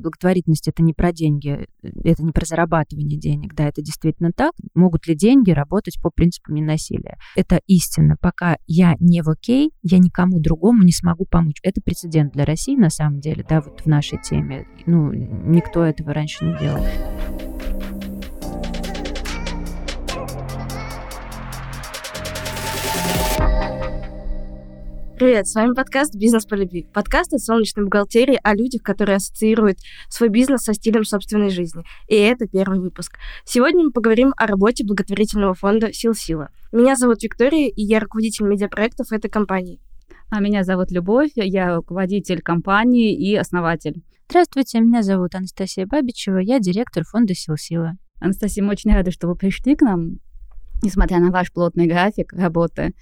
благотворительность это не про деньги, это не про зарабатывание денег, да, это действительно так. Могут ли деньги работать по принципам ненасилия? Это истина. Пока я не в окей, я никому другому не смогу помочь. Это прецедент для России на самом деле, да, вот в нашей теме. Ну, никто этого раньше не делал. Привет, с вами подкаст «Бизнес по любви». Подкаст от солнечной бухгалтерии о людях, которые ассоциируют свой бизнес со стилем собственной жизни. И это первый выпуск. Сегодня мы поговорим о работе благотворительного фонда «Сил Сила». Меня зовут Виктория, и я руководитель медиапроектов этой компании. А меня зовут Любовь, я руководитель компании и основатель. Здравствуйте, меня зовут Анастасия Бабичева, я директор фонда «Сил Сила». Анастасия, мы очень рады, что вы пришли к нам несмотря на ваш плотный график работы.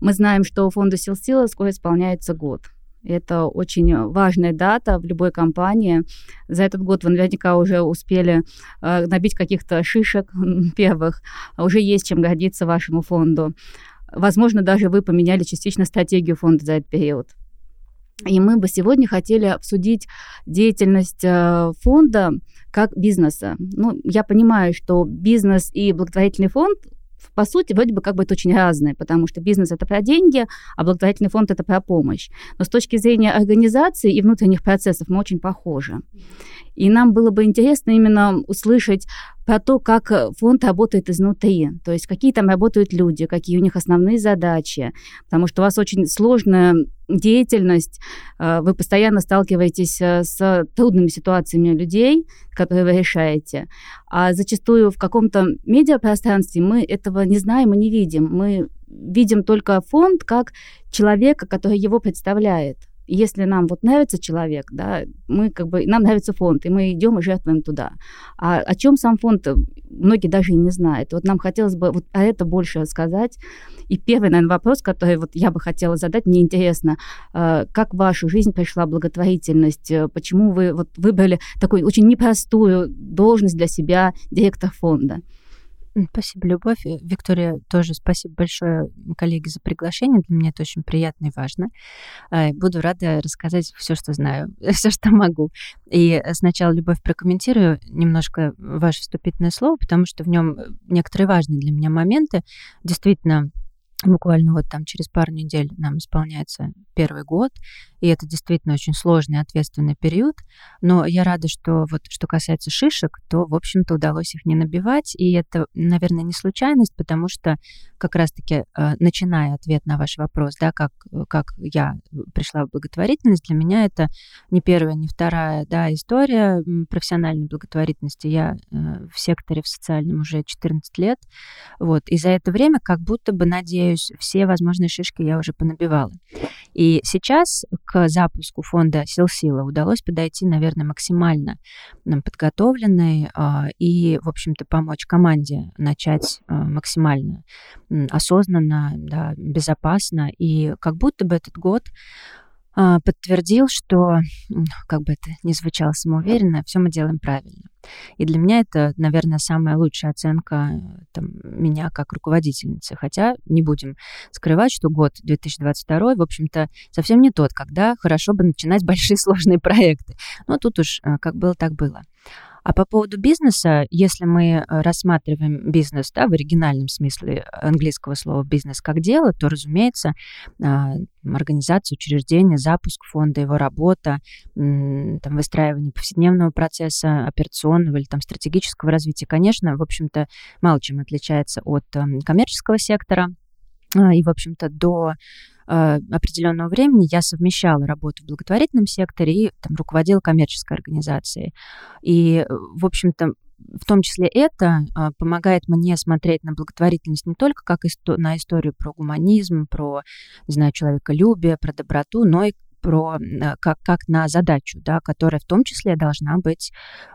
Мы знаем, что у фонда Сил Сила скоро исполняется год. Это очень важная дата в любой компании. За этот год вы наверняка уже успели э, набить каких-то шишек первых. Уже есть чем гордиться вашему фонду. Возможно, даже вы поменяли частично стратегию фонда за этот период. И мы бы сегодня хотели обсудить деятельность э, фонда как бизнеса. Ну, я понимаю, что бизнес и благотворительный фонд по сути, вроде бы как бы это очень разное, потому что бизнес это про деньги, а благотворительный фонд это про помощь. Но с точки зрения организации и внутренних процессов мы очень похожи. И нам было бы интересно именно услышать про то, как фонд работает изнутри, то есть какие там работают люди, какие у них основные задачи, потому что у вас очень сложная деятельность, э, вы постоянно сталкиваетесь э, с трудными ситуациями людей, которые вы решаете, а зачастую в каком-то медиапространстве мы этого не знаем и не видим, мы видим только фонд как человека, который его представляет – если нам вот нравится человек, да, мы как бы, нам нравится фонд, и мы идем и жертвуем туда. А о чем сам фонд, многие даже и не знают. Вот нам хотелось бы вот о это больше рассказать. И первый, наверное, вопрос, который вот я бы хотела задать, мне интересно, э, как в вашу жизнь пришла благотворительность, э, почему вы вот выбрали такую очень непростую должность для себя директор фонда? Спасибо, Любовь. Э, Виктория, тоже спасибо большое, коллеге, за приглашение. Для меня это очень приятно и важно. А, буду рада рассказать все, что знаю, все, что могу. И сначала, Любовь, прокомментирую немножко ваше вступительное слово, потому что в нем некоторые важные для меня моменты. Действительно, Буквально вот там через пару недель нам исполняется первый год, и это действительно очень сложный ответственный период. Но я рада, что вот что касается шишек, то, в общем-то, удалось их не набивать, и это, наверное, не случайность, потому что как раз-таки, э, начиная ответ на ваш вопрос, да, как, как я пришла в благотворительность, для меня это не первая, не вторая, да, история профессиональной благотворительности. Я э, в секторе в социальном уже 14 лет, вот, и за это время как будто бы, надеюсь, все возможные шишки я уже понабивала. И сейчас к запуску фонда «Сил Сила» удалось подойти, наверное, максимально подготовленной а, и, в общем-то, помочь команде начать а, максимально осознанно, да, безопасно. И как будто бы этот год а, подтвердил, что, как бы это ни звучало самоуверенно, все мы делаем правильно. И для меня это, наверное, самая лучшая оценка там, меня как руководительницы. Хотя не будем скрывать, что год 2022, в общем-то, совсем не тот, когда хорошо бы начинать большие сложные проекты. Но тут уж э, как было, так было. А по поводу бизнеса, если мы э, рассматриваем бизнес да, в оригинальном смысле английского слова бизнес как дело, то, разумеется, а, организация, учреждение, запуск фонда, его работа, там, выстраивание повседневного процесса, операционного или там, стратегического развития, конечно, в общем-то, мало чем отличается от эм, коммерческого сектора. А, и, в общем-то, до э, определенного времени я совмещала работу в благотворительном секторе и там, руководила коммерческой организацией. И, в общем-то, в том числе это а, помогает мне смотреть на благотворительность не только как исто- на историю про гуманизм, про, не знаю, человеколюбие, про доброту, но и про э, как, как на задачу, да, которая в том числе должна быть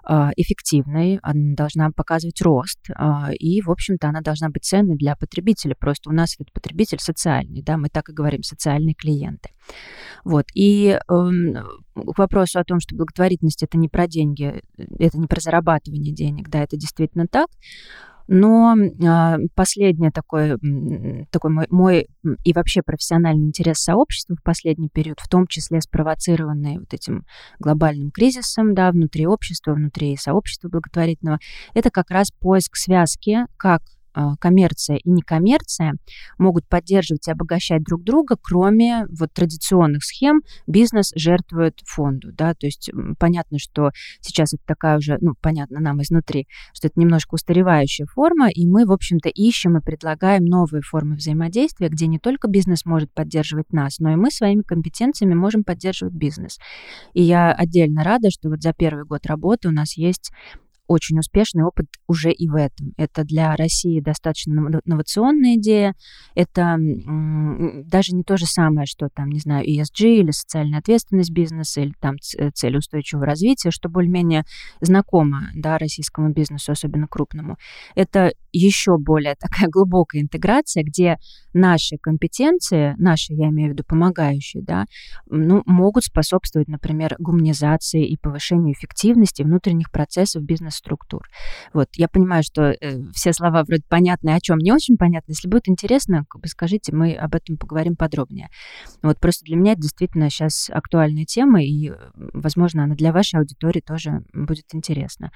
э, эффективной, она должна показывать рост, э, и, в общем-то, она должна быть ценной для потребителя. Просто у нас этот потребитель социальный, да, мы так и говорим, социальные клиенты. Вот, и э, к вопросу о том, что благотворительность это не про деньги, это не про зарабатывание денег, да, это действительно так. Но э, последнее такое, такой мой, мой и вообще профессиональный интерес сообщества в последний период, в том числе спровоцированный вот этим глобальным кризисом, да, внутри общества, внутри сообщества благотворительного, это как раз поиск связки, как а, коммерция и некоммерция могут поддерживать и обогащать друг друга, кроме вот традиционных схем бизнес жертвует фонду, да, то есть понятно, что сейчас это такая уже, ну, понятно нам изнутри, что это немножко устаревающая форма, и мы, в общем-то, ищем и предлагаем новые формы взаимодействия, где не только бизнес может поддерживать нас, но и мы своими компетенциями можем поддерживать бизнес. И я отдельно рада, что вот за первый год работы у нас есть очень успешный опыт уже и в этом. Это для России достаточно инновационная идея. Это даже не то же самое, что там, не знаю, ESG или социальная ответственность бизнеса, или там э, цель устойчивого развития, что более-менее знакомо да, российскому бизнесу, особенно крупному. Это еще более такая глубокая интеграция, где наши компетенции, наши, я имею в виду помогающие, да, ну, могут способствовать, например, гуманизации и повышению эффективности внутренних процессов бизнес-структур. Вот, я понимаю, что э, все слова вроде понятны, о чем не очень понятно. Если будет интересно, как бы скажите, мы об этом поговорим подробнее. Вот просто для меня это действительно сейчас актуальная тема, и, возможно, она для вашей аудитории тоже будет интересна.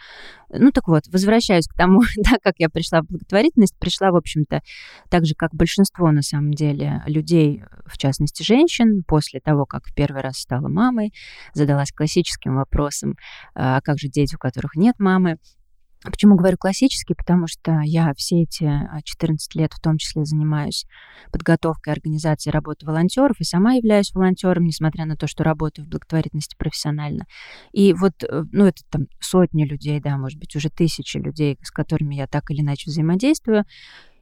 Ну так вот, возвращаюсь к тому, да, как я пришла в благотворительность, пришла, в общем-то, так же, как большинство, на самом деле, людей, в частности, женщин, после того, как в первый раз стала мамой, задалась классическим вопросом, а как же дети, у которых нет мамы, Почему говорю классический? Потому что я все эти 14 а, лет в том числе занимаюсь подготовкой организации работы волонтеров и сама являюсь волонтером, несмотря на то, что работаю в благотворительности профессионально. И вот, э, ну, это там сотни людей, да, может быть, уже тысячи людей, с которыми я так или иначе взаимодействую.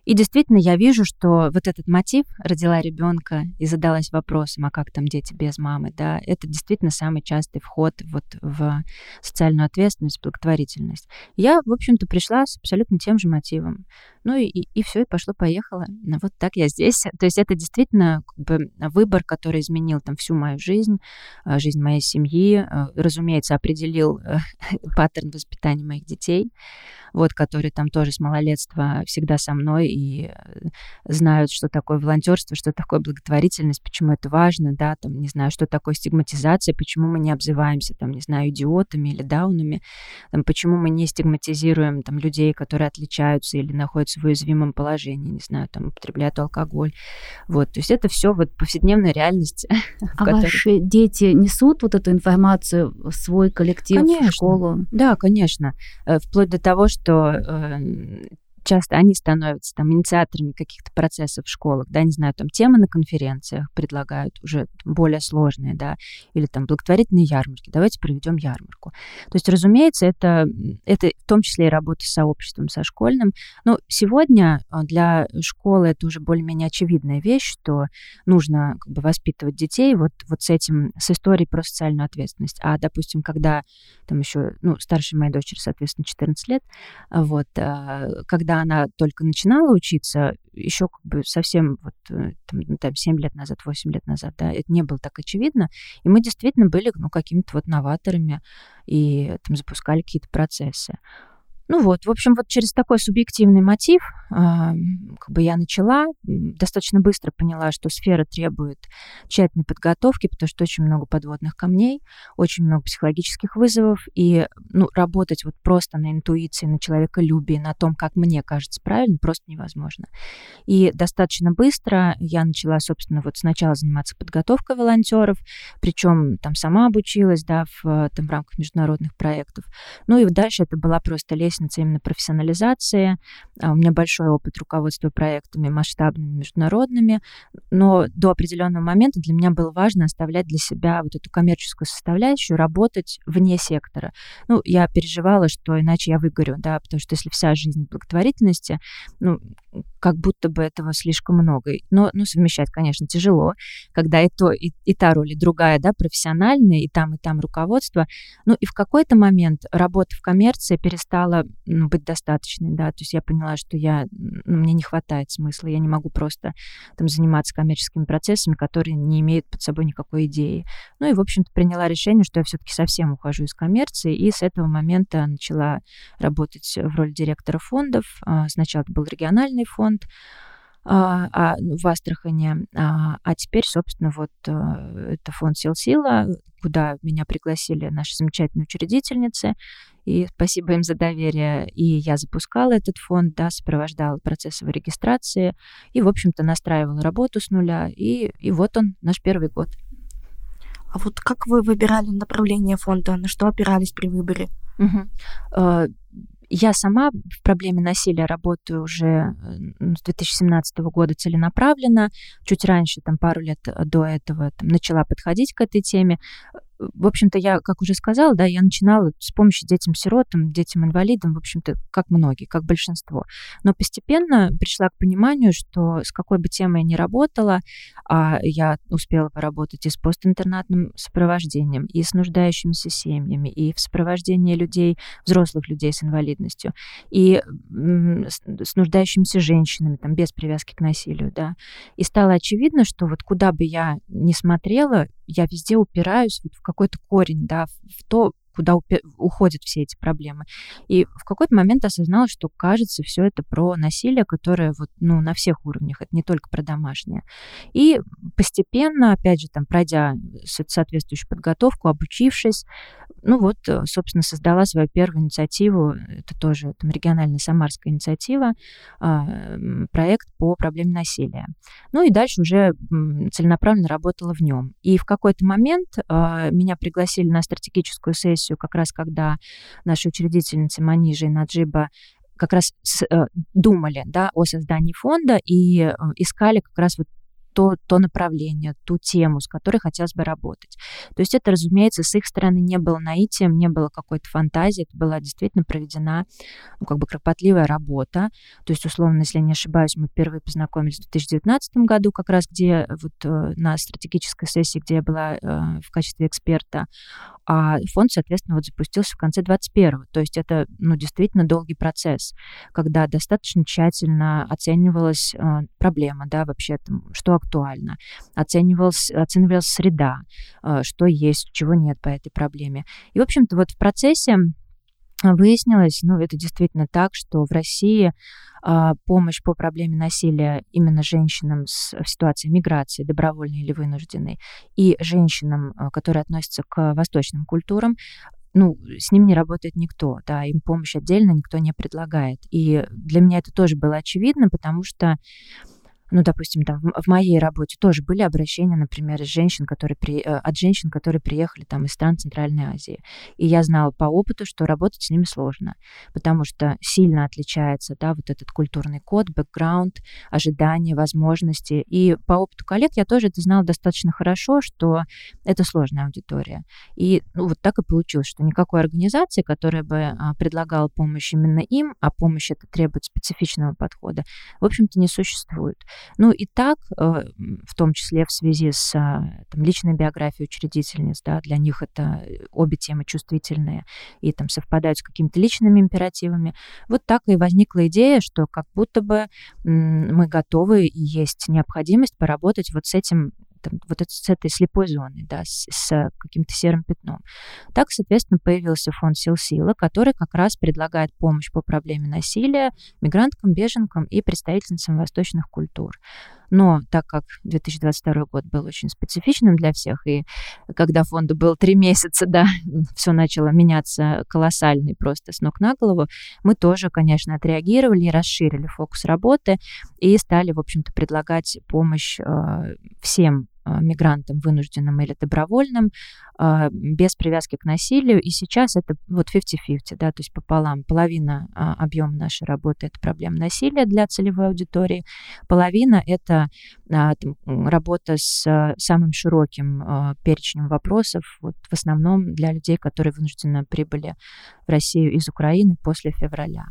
И действительно, я вижу, что вот этот мотив родила ребенка и задалась вопросом, а как там дети без мамы, да, это действительно самый частый вход вот в социальную ответственность, благотворительность. Я, в общем-то, пришла с абсолютно тем же мотивом. Ну и, и, и все, и пошло-поехало. Вот так я здесь. То есть это действительно как бы выбор, который изменил там всю мою жизнь, а, жизнь моей семьи, а, разумеется, определил э, паттерн воспитания моих детей вот, которые там тоже с малолетства всегда со мной и э, знают, что такое волонтерство, что такое благотворительность, почему это важно, да, там, не знаю, что такое стигматизация, почему мы не обзываемся, там, не знаю, идиотами или даунами, там, почему мы не стигматизируем там людей, которые отличаются или находятся в уязвимом положении, не знаю, там, употребляют алкоголь, вот, то есть это все вот повседневная реальность. А которой... ваши дети несут вот эту информацию в свой коллектив, конечно. в школу? Да, конечно, э, вплоть до того, что что э, часто они становятся там инициаторами каких-то процессов в школах, да, не знаю, там темы на конференциях предлагают уже более сложные, да, или там благотворительные ярмарки, давайте проведем ярмарку. То есть, разумеется, это, это в том числе и работа с сообществом, со школьным. Но сегодня а, для школы это уже более-менее очевидная вещь, что нужно как бы воспитывать детей вот, вот с этим, с историей про социальную ответственность. А, допустим, когда там еще, ну, старшей моей дочери, соответственно, 14 лет, вот, а, когда когда она только начинала учиться, еще как бы совсем вот э, там, ну, там 7 лет назад, 8 лет назад, да, это не было так очевидно. И мы действительно были, ну, какими-то вот новаторами и там запускали какие-то процессы. Ну вот, в общем, вот через такой субъективный мотив э, как бы я начала, достаточно быстро поняла, что сфера требует тщательной подготовки, потому что очень много подводных камней, очень много психологических вызовов, и ну, работать вот просто на интуиции, на человеколюбии, на том, как мне кажется правильно, просто невозможно. И достаточно быстро я начала, собственно, вот сначала заниматься подготовкой волонтеров, причем там сама обучилась, да, в, там, в рамках международных проектов. Ну и дальше это была просто лестница лестница именно профессионализации. А, у меня большой опыт руководства проектами масштабными, международными, но до определенного момента для меня было важно оставлять для себя вот эту коммерческую составляющую, работать вне сектора. Ну, я переживала, что иначе я выгорю, да, потому что если вся жизнь в благотворительности, ну, как будто бы этого слишком много. Но, ну, совмещать, конечно, тяжело, когда и то, и, и та роль, и другая, да, профессиональная, и там, и там руководство. Ну, и в какой-то момент работа в коммерции перестала ну, быть достаточной, да, то есть я поняла, что я, ну, мне не хватает смысла, я не могу просто там заниматься коммерческими процессами, которые не имеют под собой никакой идеи. Ну и, в общем-то, приняла решение, что я все-таки совсем ухожу из коммерции, и с этого момента начала работать в роли директора фондов. А, сначала это был региональный фонд, а, а, ну, в Астрахане. А, а теперь, собственно, вот а, это фонд «Сил Сила», куда меня пригласили наши замечательные учредительницы. И спасибо им за доверие. И я запускала этот фонд, да, сопровождала процесс его регистрации и, в общем-то, настраивала работу с нуля. И, и вот он, наш первый год. А вот как вы выбирали направление фонда? На что опирались при выборе? Угу. Я сама в проблеме насилия работаю уже э, с 2017 года целенаправленно. Чуть раньше, там пару лет до этого, там, начала подходить к этой теме в общем-то, я, как уже сказала, да, я начинала с помощью детям-сиротам, детям-инвалидам, в общем-то, как многие, как большинство. Но постепенно пришла к пониманию, что с какой бы темой я ни работала, а я успела поработать и с постинтернатным сопровождением, и с нуждающимися семьями, и в сопровождении людей, взрослых людей с инвалидностью, и с нуждающимися женщинами, там, без привязки к насилию, да. И стало очевидно, что вот куда бы я ни смотрела, я везде упираюсь вот в какой-то корень, да, в то, куда уходят все эти проблемы. И в какой-то момент осознала, что, кажется, все это про насилие, которое вот, ну, на всех уровнях, это не только про домашнее. И постепенно, опять же, там, пройдя соответствующую подготовку, обучившись, ну вот, э, собственно, создала свою первую инициативу, это тоже там, региональная самарская инициатива, а, проект по проблеме насилия. Ну и дальше уже целенаправленно работала в нем. И в какой-то момент а, меня пригласили на стратегическую сессию, как раз когда наши учредительницы Манижа и Наджиба как раз с, э, думали да, о создании фонда и э, искали как раз вот то, то направление, ту тему, с которой хотелось бы работать. То есть это, разумеется, с их стороны не было наитием, не было какой-то фантазии, это была действительно проведена, ну, как бы кропотливая работа. То есть, условно, если я не ошибаюсь, мы впервые познакомились в 2019 году, как раз где вот э, на стратегической сессии, где я была э, в качестве эксперта, а фонд, соответственно, вот запустился в конце 21-го. То есть это, ну, действительно долгий процесс, когда достаточно тщательно оценивалась э, проблема, да, вообще там, что актуально, оценивалась, оценивалась среда, э, что есть, чего нет по этой проблеме. И, в общем-то, вот в процессе выяснилось, ну, это действительно так, что в России а, помощь по проблеме насилия именно женщинам с, в ситуации миграции, добровольной или вынужденной, и женщинам, которые относятся к восточным культурам, ну, с ним не работает никто, да, им помощь отдельно никто не предлагает. И для меня это тоже было очевидно, потому что ну, допустим, там в, моей работе тоже были обращения, например, из женщин, которые при, э, от женщин, которые приехали там из стран Центральной Азии. И я знала по опыту, что работать с ними сложно, потому что сильно отличается, да, вот этот культурный код, бэкграунд, ожидания, возможности. И по опыту коллег я тоже это знала достаточно хорошо, что это сложная аудитория. И ну, вот так и получилось, что никакой организации, которая бы а, предлагала помощь именно им, а помощь это требует специфичного подхода, в общем-то, не существует. Ну и так, э, в том числе в связи с а, там, личной биографией учредительниц, да, для них это э, обе темы чувствительные и там совпадают с какими-то личными императивами. Вот так и возникла идея, что как будто бы мы готовы и есть необходимость поработать вот с этим там, вот с этой слепой зоной, да, с, с каким-то серым пятном. Так, соответственно, появился фонд «Сил Сила», который как раз предлагает помощь по проблеме насилия мигранткам, беженкам и представительницам восточных культур. Но так как 2022 год был очень специфичным для всех, и когда фонду было три месяца, да, все начало меняться колоссально и просто с ног на голову, мы тоже, конечно, отреагировали и расширили фокус работы и стали, в общем-то, предлагать помощь э, всем мигрантам, вынужденным или добровольным, а, без привязки к насилию. И сейчас это вот 50-50, да, то есть пополам. Половина а, объема нашей работы — это проблема насилия для целевой аудитории, половина — это работа с самым широким перечнем вопросов, вот в основном для людей, которые вынужденно прибыли в Россию из Украины после февраля.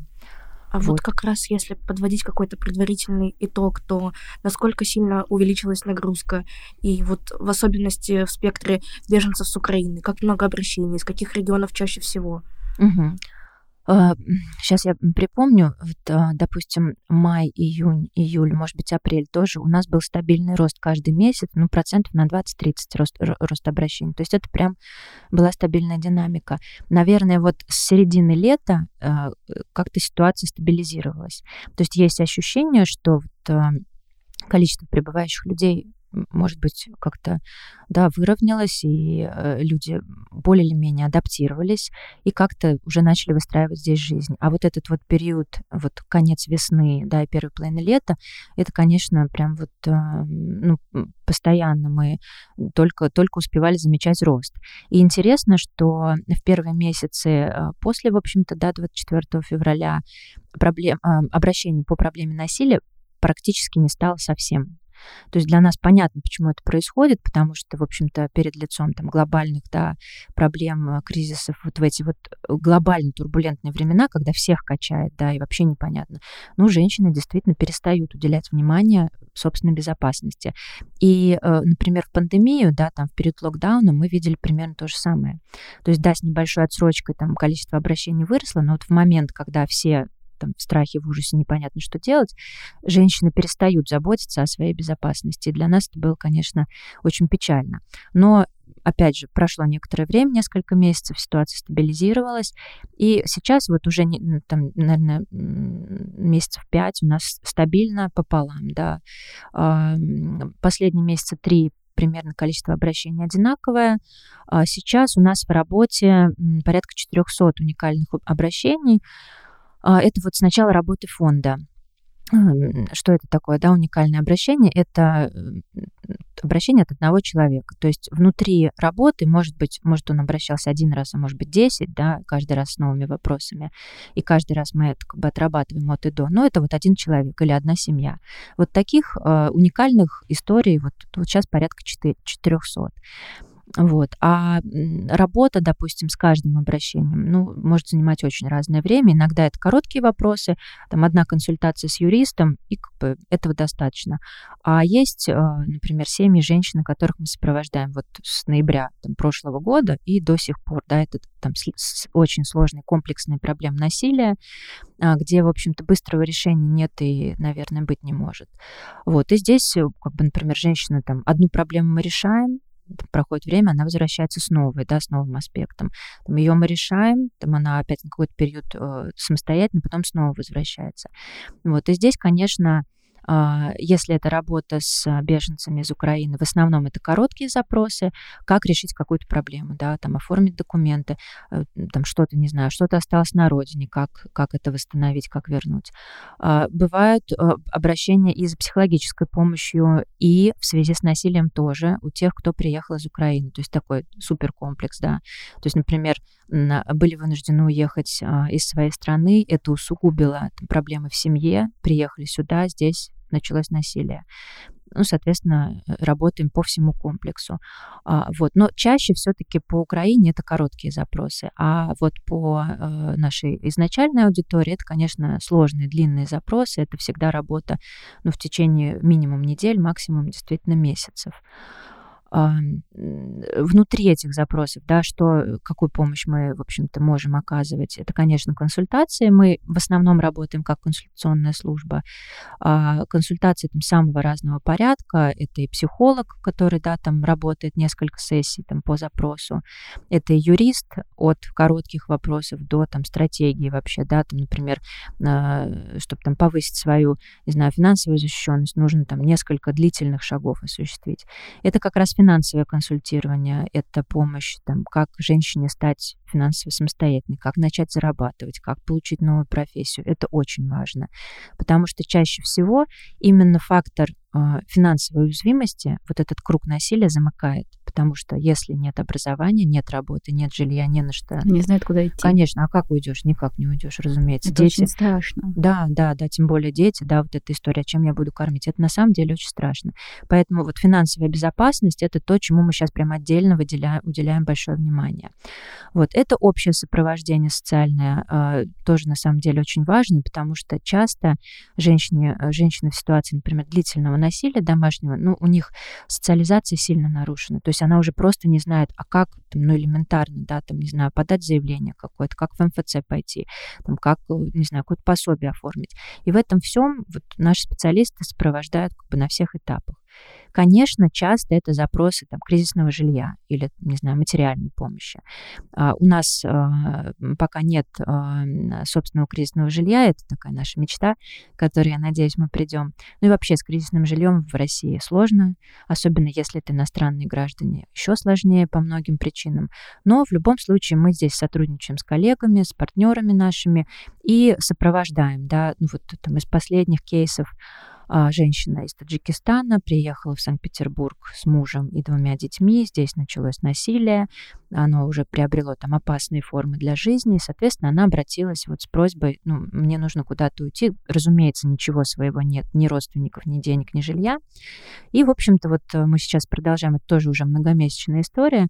А вот. вот как раз если подводить какой-то предварительный итог, то насколько сильно увеличилась нагрузка, и вот в особенности в спектре беженцев с Украины, как много обращений, из каких регионов чаще всего? Угу. Сейчас я припомню, вот, а, допустим, май, июнь, июль, может быть, апрель тоже у нас был стабильный рост каждый месяц, ну, процентов на 20-30 рост, рост обращений. То есть это прям была стабильная динамика. Наверное, вот с середины лета а, как-то ситуация стабилизировалась. То есть есть ощущение, что вот, а, количество прибывающих людей может быть, как-то, да, выровнялось, и э, люди более или менее адаптировались, и как-то уже начали выстраивать здесь жизнь. А вот этот вот период, вот конец весны, да, и первой половины лета, это, конечно, прям вот, э, ну, постоянно мы только, только успевали замечать рост. И интересно, что в первые месяцы э, после, в общем-то, да, 24 февраля проблем, обращений по проблеме насилия практически не стало совсем. То есть для нас понятно, почему это происходит, потому что, в общем-то, перед лицом там, глобальных да, проблем, э, кризисов, вот в эти вот э, глобально турбулентные времена, когда всех качает, да, и вообще непонятно, ну, женщины действительно перестают уделять внимание собственной безопасности. И, э, например, в пандемию, да, там в период локдауна мы видели примерно то же самое. То есть, да, с небольшой отсрочкой там количество обращений выросло, но вот в момент, когда все там в страхе, в ужасе, непонятно, что делать, женщины перестают заботиться о своей безопасности. И для нас это было, конечно, очень печально. Но опять же, прошло некоторое время, несколько месяцев, ситуация стабилизировалась, и сейчас вот уже, там, наверное, месяцев пять у нас стабильно пополам, да. Последние месяца три примерно количество обращений одинаковое. А сейчас у нас в работе порядка 400 уникальных обращений. А, это вот сначала работы фонда. Что это такое, да, уникальное обращение? Это обращение от одного человека. То есть внутри работы, может быть, может он обращался один раз, а может быть десять, да, каждый раз с новыми вопросами. И каждый раз мы это как бы отрабатываем от и до. Но это вот один человек или одна семья. Вот таких э, уникальных историй вот, вот сейчас порядка 400. Вот. А работа, допустим, с каждым обращением, ну, может занимать очень разное время. Иногда это короткие вопросы, там одна консультация с юристом, и как бы этого достаточно. А есть, а, например, семьи женщин, которых мы сопровождаем вот с ноября там, прошлого года и до сих пор, да, это там очень сложные комплексные проблемы насилия, а, где, в общем-то, быстрого решения нет и, наверное, быть не может. Вот, и здесь, э, как бы, например, женщина там, одну проблему мы решаем, проходит время, она возвращается с новой, да, с новым аспектом. Там ее мы решаем, там она опять на какой-то период э, самостоятельно, потом снова возвращается. Вот, и здесь, конечно, если это работа с беженцами из Украины, в основном это короткие запросы, как решить какую-то проблему, да, там оформить документы, э, там что-то, не знаю, что-то осталось на родине, как, как это восстановить, как вернуть. А, бывают обращения и за психологической помощью, и в связи с насилием тоже у тех, кто приехал из Украины, то есть такой суперкомплекс, да. То есть, например, были вынуждены уехать а, из своей страны, это усугубило проблемы в семье, приехали сюда, здесь началось насилие. Ну, соответственно, э, работаем по всему комплексу. А, вот. Но чаще все-таки по Украине это короткие запросы, а вот по э, нашей изначальной аудитории это, конечно, сложные, длинные запросы. Это всегда работа ну, в течение минимум недель, максимум действительно месяцев внутри этих запросов, да, что, какую помощь мы, в общем-то, можем оказывать. Это, конечно, консультации. Мы в основном работаем как консультационная служба. А, консультации там самого разного порядка. Это и психолог, который, да, там работает несколько сессий там по запросу. Это и юрист от коротких вопросов до там стратегии вообще, да, там, например, а, чтобы там повысить свою, не знаю, финансовую защищенность, нужно там несколько длительных шагов осуществить. Это как раз финансовое консультирование, это помощь, там, как женщине стать финансово самостоятельной, как начать зарабатывать, как получить новую профессию. Это очень важно, потому что чаще всего именно фактор финансовой уязвимости вот этот круг насилия замыкает потому что если нет образования, нет работы, нет жилья, не на что. Не знают, куда идти. Конечно, а как уйдешь? Никак не уйдешь, разумеется. Это дети... очень страшно. Да, да, да, тем более дети, да, вот эта история, чем я буду кормить, это на самом деле очень страшно. Поэтому вот финансовая безопасность это то, чему мы сейчас прям отдельно выделяем, уделяем большое внимание. Вот это общее сопровождение социальное э, тоже на самом деле очень важно, потому что часто женщины, женщины в ситуации, например, длительного насилия домашнего, ну, у них социализация сильно нарушена. То есть она уже просто не знает, а как, там, ну, элементарно, да, там, не знаю, подать заявление какое-то, как в МФЦ пойти, там, как, э, не знаю, какое-то пособие оформить. И в этом всем вот наши специалисты сопровождают как бы на всех этапах. Конечно, часто это запросы там, кризисного жилья или, не знаю, материальной помощи. А, у нас а, пока нет а, собственного кризисного жилья, это такая наша мечта, к которой, я надеюсь, мы придем. Ну и вообще с кризисным жильем в России сложно, особенно если это иностранные граждане, еще сложнее по многим причинам. Но в любом случае мы здесь сотрудничаем с коллегами, с партнерами нашими и сопровождаем, да, ну вот там из последних кейсов женщина из Таджикистана приехала в Санкт-Петербург с мужем и двумя детьми. Здесь началось насилие. Оно уже приобрело там опасные формы для жизни. И, соответственно, она обратилась вот с просьбой, ну, мне нужно куда-то уйти. Разумеется, ничего своего нет, ни родственников, ни денег, ни жилья. И, в общем-то, вот э, мы сейчас продолжаем, это тоже уже многомесячная история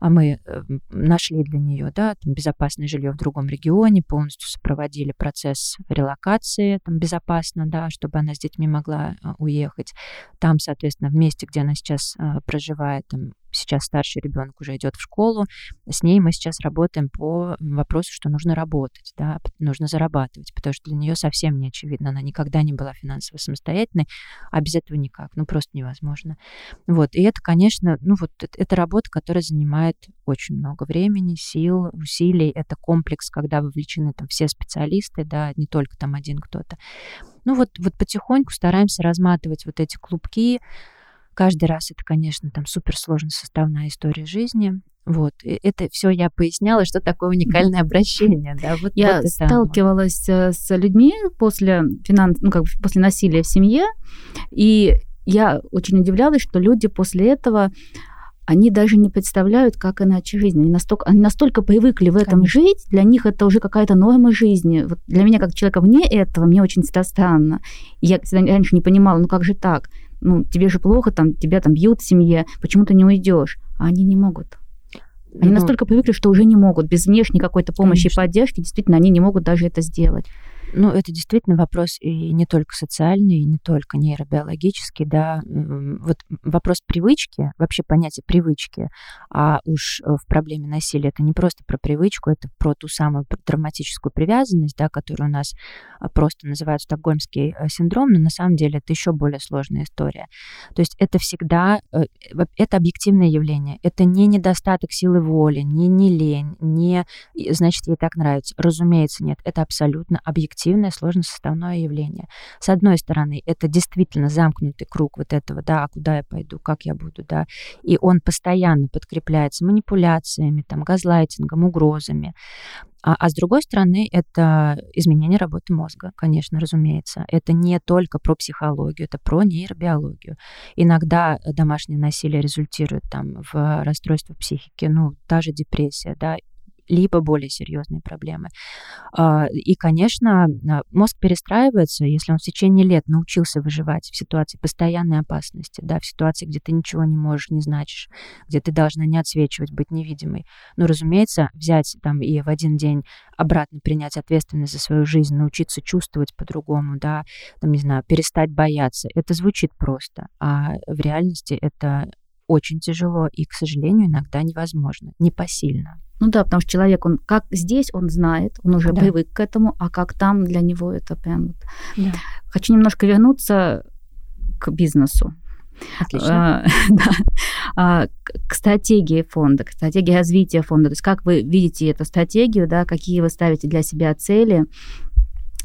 а мы э, нашли для нее да, там, безопасное жилье в другом регионе, полностью сопроводили процесс релокации там, безопасно, да, чтобы она с детьми могла а, уехать. Там, соответственно, в месте, где она сейчас а, проживает, там, сейчас старший ребенок уже идет в школу, с ней мы сейчас работаем по вопросу, что нужно работать, да, нужно зарабатывать, потому что для нее совсем не очевидно, она никогда не была финансово самостоятельной, а без этого никак, ну просто невозможно. Вот, и это, конечно, ну вот это работа, которая занимает очень много времени, сил, усилий, это комплекс, когда вовлечены там все специалисты, да, не только там один кто-то. Ну вот, вот потихоньку стараемся разматывать вот эти клубки, Каждый раз это, конечно, там суперсложная составная история жизни. Вот, это все я поясняла, что такое уникальное обращение, да. Вот, я вот сталкивалась э, с людьми после финанс, ну как бы после насилия в семье, и я очень удивлялась, что люди после этого они даже не представляют, как иначе жизнь. Они настолько, они настолько привыкли в этом Конечно. жить, для них это уже какая-то норма жизни. Вот для меня, как человека вне этого, мне очень всегда странно. Я раньше не понимала, ну как же так? Ну, тебе же плохо, там, тебя там бьют в семье, почему ты не уйдешь? А они не могут. Они ну, настолько привыкли, что уже не могут. Без внешней какой-то помощи конечно. и поддержки, действительно, они не могут даже это сделать. Ну, это действительно вопрос и не только социальный, и не только нейробиологический, да. Вот вопрос привычки, вообще понятие привычки, а уж э, в проблеме насилия это не просто про привычку, это про ту самую травматическую привязанность, да, которую у нас а, просто называют стокгольмский э, синдром, но на самом деле это еще более сложная история. То есть это всегда, э, это объективное явление, это не недостаток силы воли, не, не лень, не, значит, ей так нравится. Разумеется, нет, это абсолютно объективно объективное сложносоставное явление. С одной стороны, это действительно замкнутый круг вот этого, да, а куда я пойду, как я буду, да, и он постоянно подкрепляется манипуляциями, там, газлайтингом, угрозами. А, а с другой стороны, это изменение работы мозга, конечно, разумеется. Это не только про психологию, это про нейробиологию. Иногда домашнее насилие результирует там в расстройстве психики, ну, та же депрессия, да, либо более серьезные проблемы. А, и, конечно, а, мозг перестраивается, если он в течение лет научился выживать в ситуации постоянной опасности, да, в ситуации, где ты ничего не можешь, не значишь, где ты должна не отсвечивать, быть невидимой. Но, разумеется, взять там и в один день обратно принять ответственность за свою жизнь, научиться чувствовать по-другому, да, там, не знаю, перестать бояться, это звучит просто, а в реальности это очень тяжело и, к сожалению, иногда невозможно, непосильно. Ну да, потому что человек, он как здесь, он знает, он уже да. привык к этому, а как там для него это прям вот. Да. Хочу немножко вернуться к бизнесу. Отлично. А, да. а, к стратегии фонда, к стратегии развития фонда. То есть как вы видите эту стратегию, да, какие вы ставите для себя цели,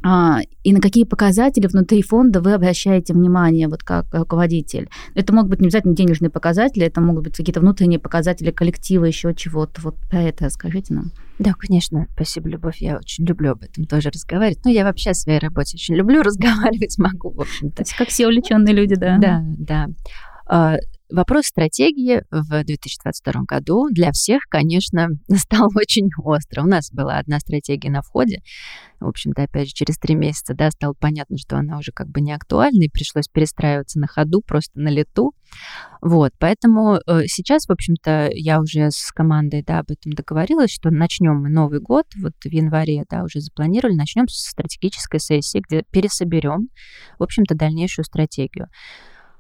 а, и на какие показатели внутри фонда вы обращаете внимание, вот как руководитель. Это могут быть не обязательно денежные показатели, это могут быть какие-то внутренние показатели коллектива, еще чего-то. Вот про это расскажите нам. Да, конечно. Спасибо, Любовь. Я очень люблю об этом тоже разговаривать. Ну, я вообще в своей работе очень люблю разговаривать, могу, в общем-то. Как все увлеченные люди, да? Да, да. Вопрос стратегии в 2022 году для всех, конечно, стал очень остро. У нас была одна стратегия на входе. В общем-то, опять же, через три месяца, да, стало понятно, что она уже как бы не актуальна, и пришлось перестраиваться на ходу, просто на лету. Вот, поэтому э, сейчас, в общем-то, я уже с командой, да, об этом договорилась, что начнем мы Новый год, вот в январе, да, уже запланировали, начнем с стратегической сессии, где пересоберем, в общем-то, дальнейшую стратегию.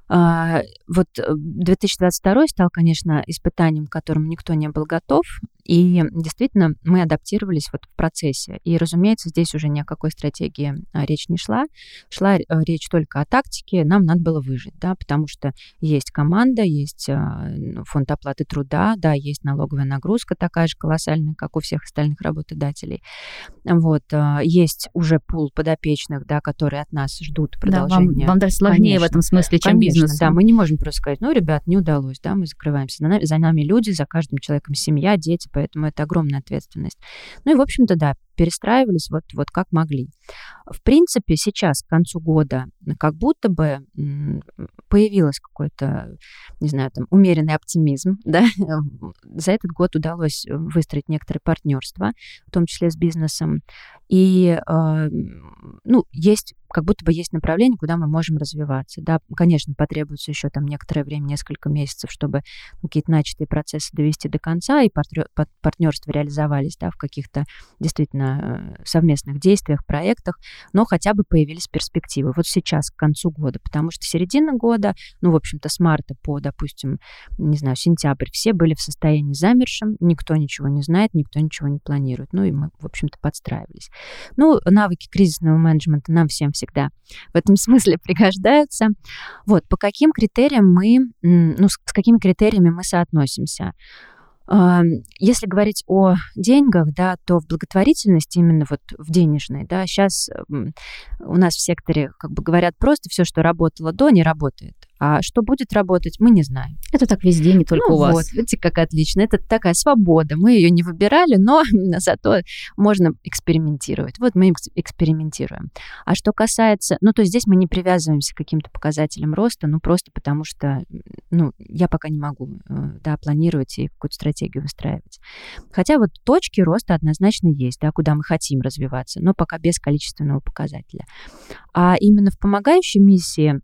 А, вот 2022 стал, конечно, испытанием, к которому никто не был готов. И действительно, мы адаптировались вот в процессе. И, разумеется, здесь уже ни о какой стратегии а, речь не шла. Шла э, речь только о тактике. Нам надо было выжить, да, потому что есть команда, есть а, ну, фонд оплаты труда, да, есть налоговая нагрузка такая же колоссальная, как у всех остальных работодателей. Вот, есть уже пул подопечных, да, которые от нас ждут продолжения. Да, вам, вам даже сложнее конечно, в этом смысле, чем конечно, бизнес. Да, мы не можем просто сказать, ну, ребят, не удалось, да, мы закрываемся. За нами, за нами люди, за каждым человеком семья, дети, поэтому это огромная ответственность. Ну и, в общем-то, да, перестраивались вот, вот как могли. В принципе, сейчас, к концу года, как будто бы появилось какой-то, не знаю, там, умеренный оптимизм, да, за этот год удалось выстроить некоторые партнерства, в том числе с бизнесом, и, э, ну, есть как будто бы есть направление, куда мы можем развиваться. Да, конечно, потребуется еще там некоторое время, несколько месяцев, чтобы какие-то начатые процессы довести до конца, и партнерства реализовались да, в каких-то действительно э, совместных действиях, проектах, но хотя бы появились перспективы. Вот сейчас, к концу года, потому что середина года, ну, в общем-то, с марта по, допустим, не знаю, сентябрь, все были в состоянии замершем, никто ничего не знает, никто ничего не планирует. Ну, и мы, в общем-то, подстраивались. Ну, навыки кризисного менеджмента нам всем всегда в этом смысле пригождаются. Вот, по каким критериям мы, ну, с какими критериями мы соотносимся? Если говорить о деньгах, да, то в благотворительности, именно вот в денежной, да, сейчас у нас в секторе как бы говорят просто все, что работало до, не работает. А что будет работать, мы не знаем. Это так везде, не только ну, у вас. Вот, видите, как отлично. Это такая свобода. Мы ее не выбирали, но зато можно экспериментировать. Вот мы экспериментируем. А что касается... Ну, то есть здесь мы не привязываемся к каким-то показателям роста, ну, просто потому что, ну, я пока не могу, э, да, планировать и какую-то стратегию выстраивать. Хотя вот точки роста однозначно есть, да, куда мы хотим развиваться, но пока без количественного показателя. А именно в помогающей миссии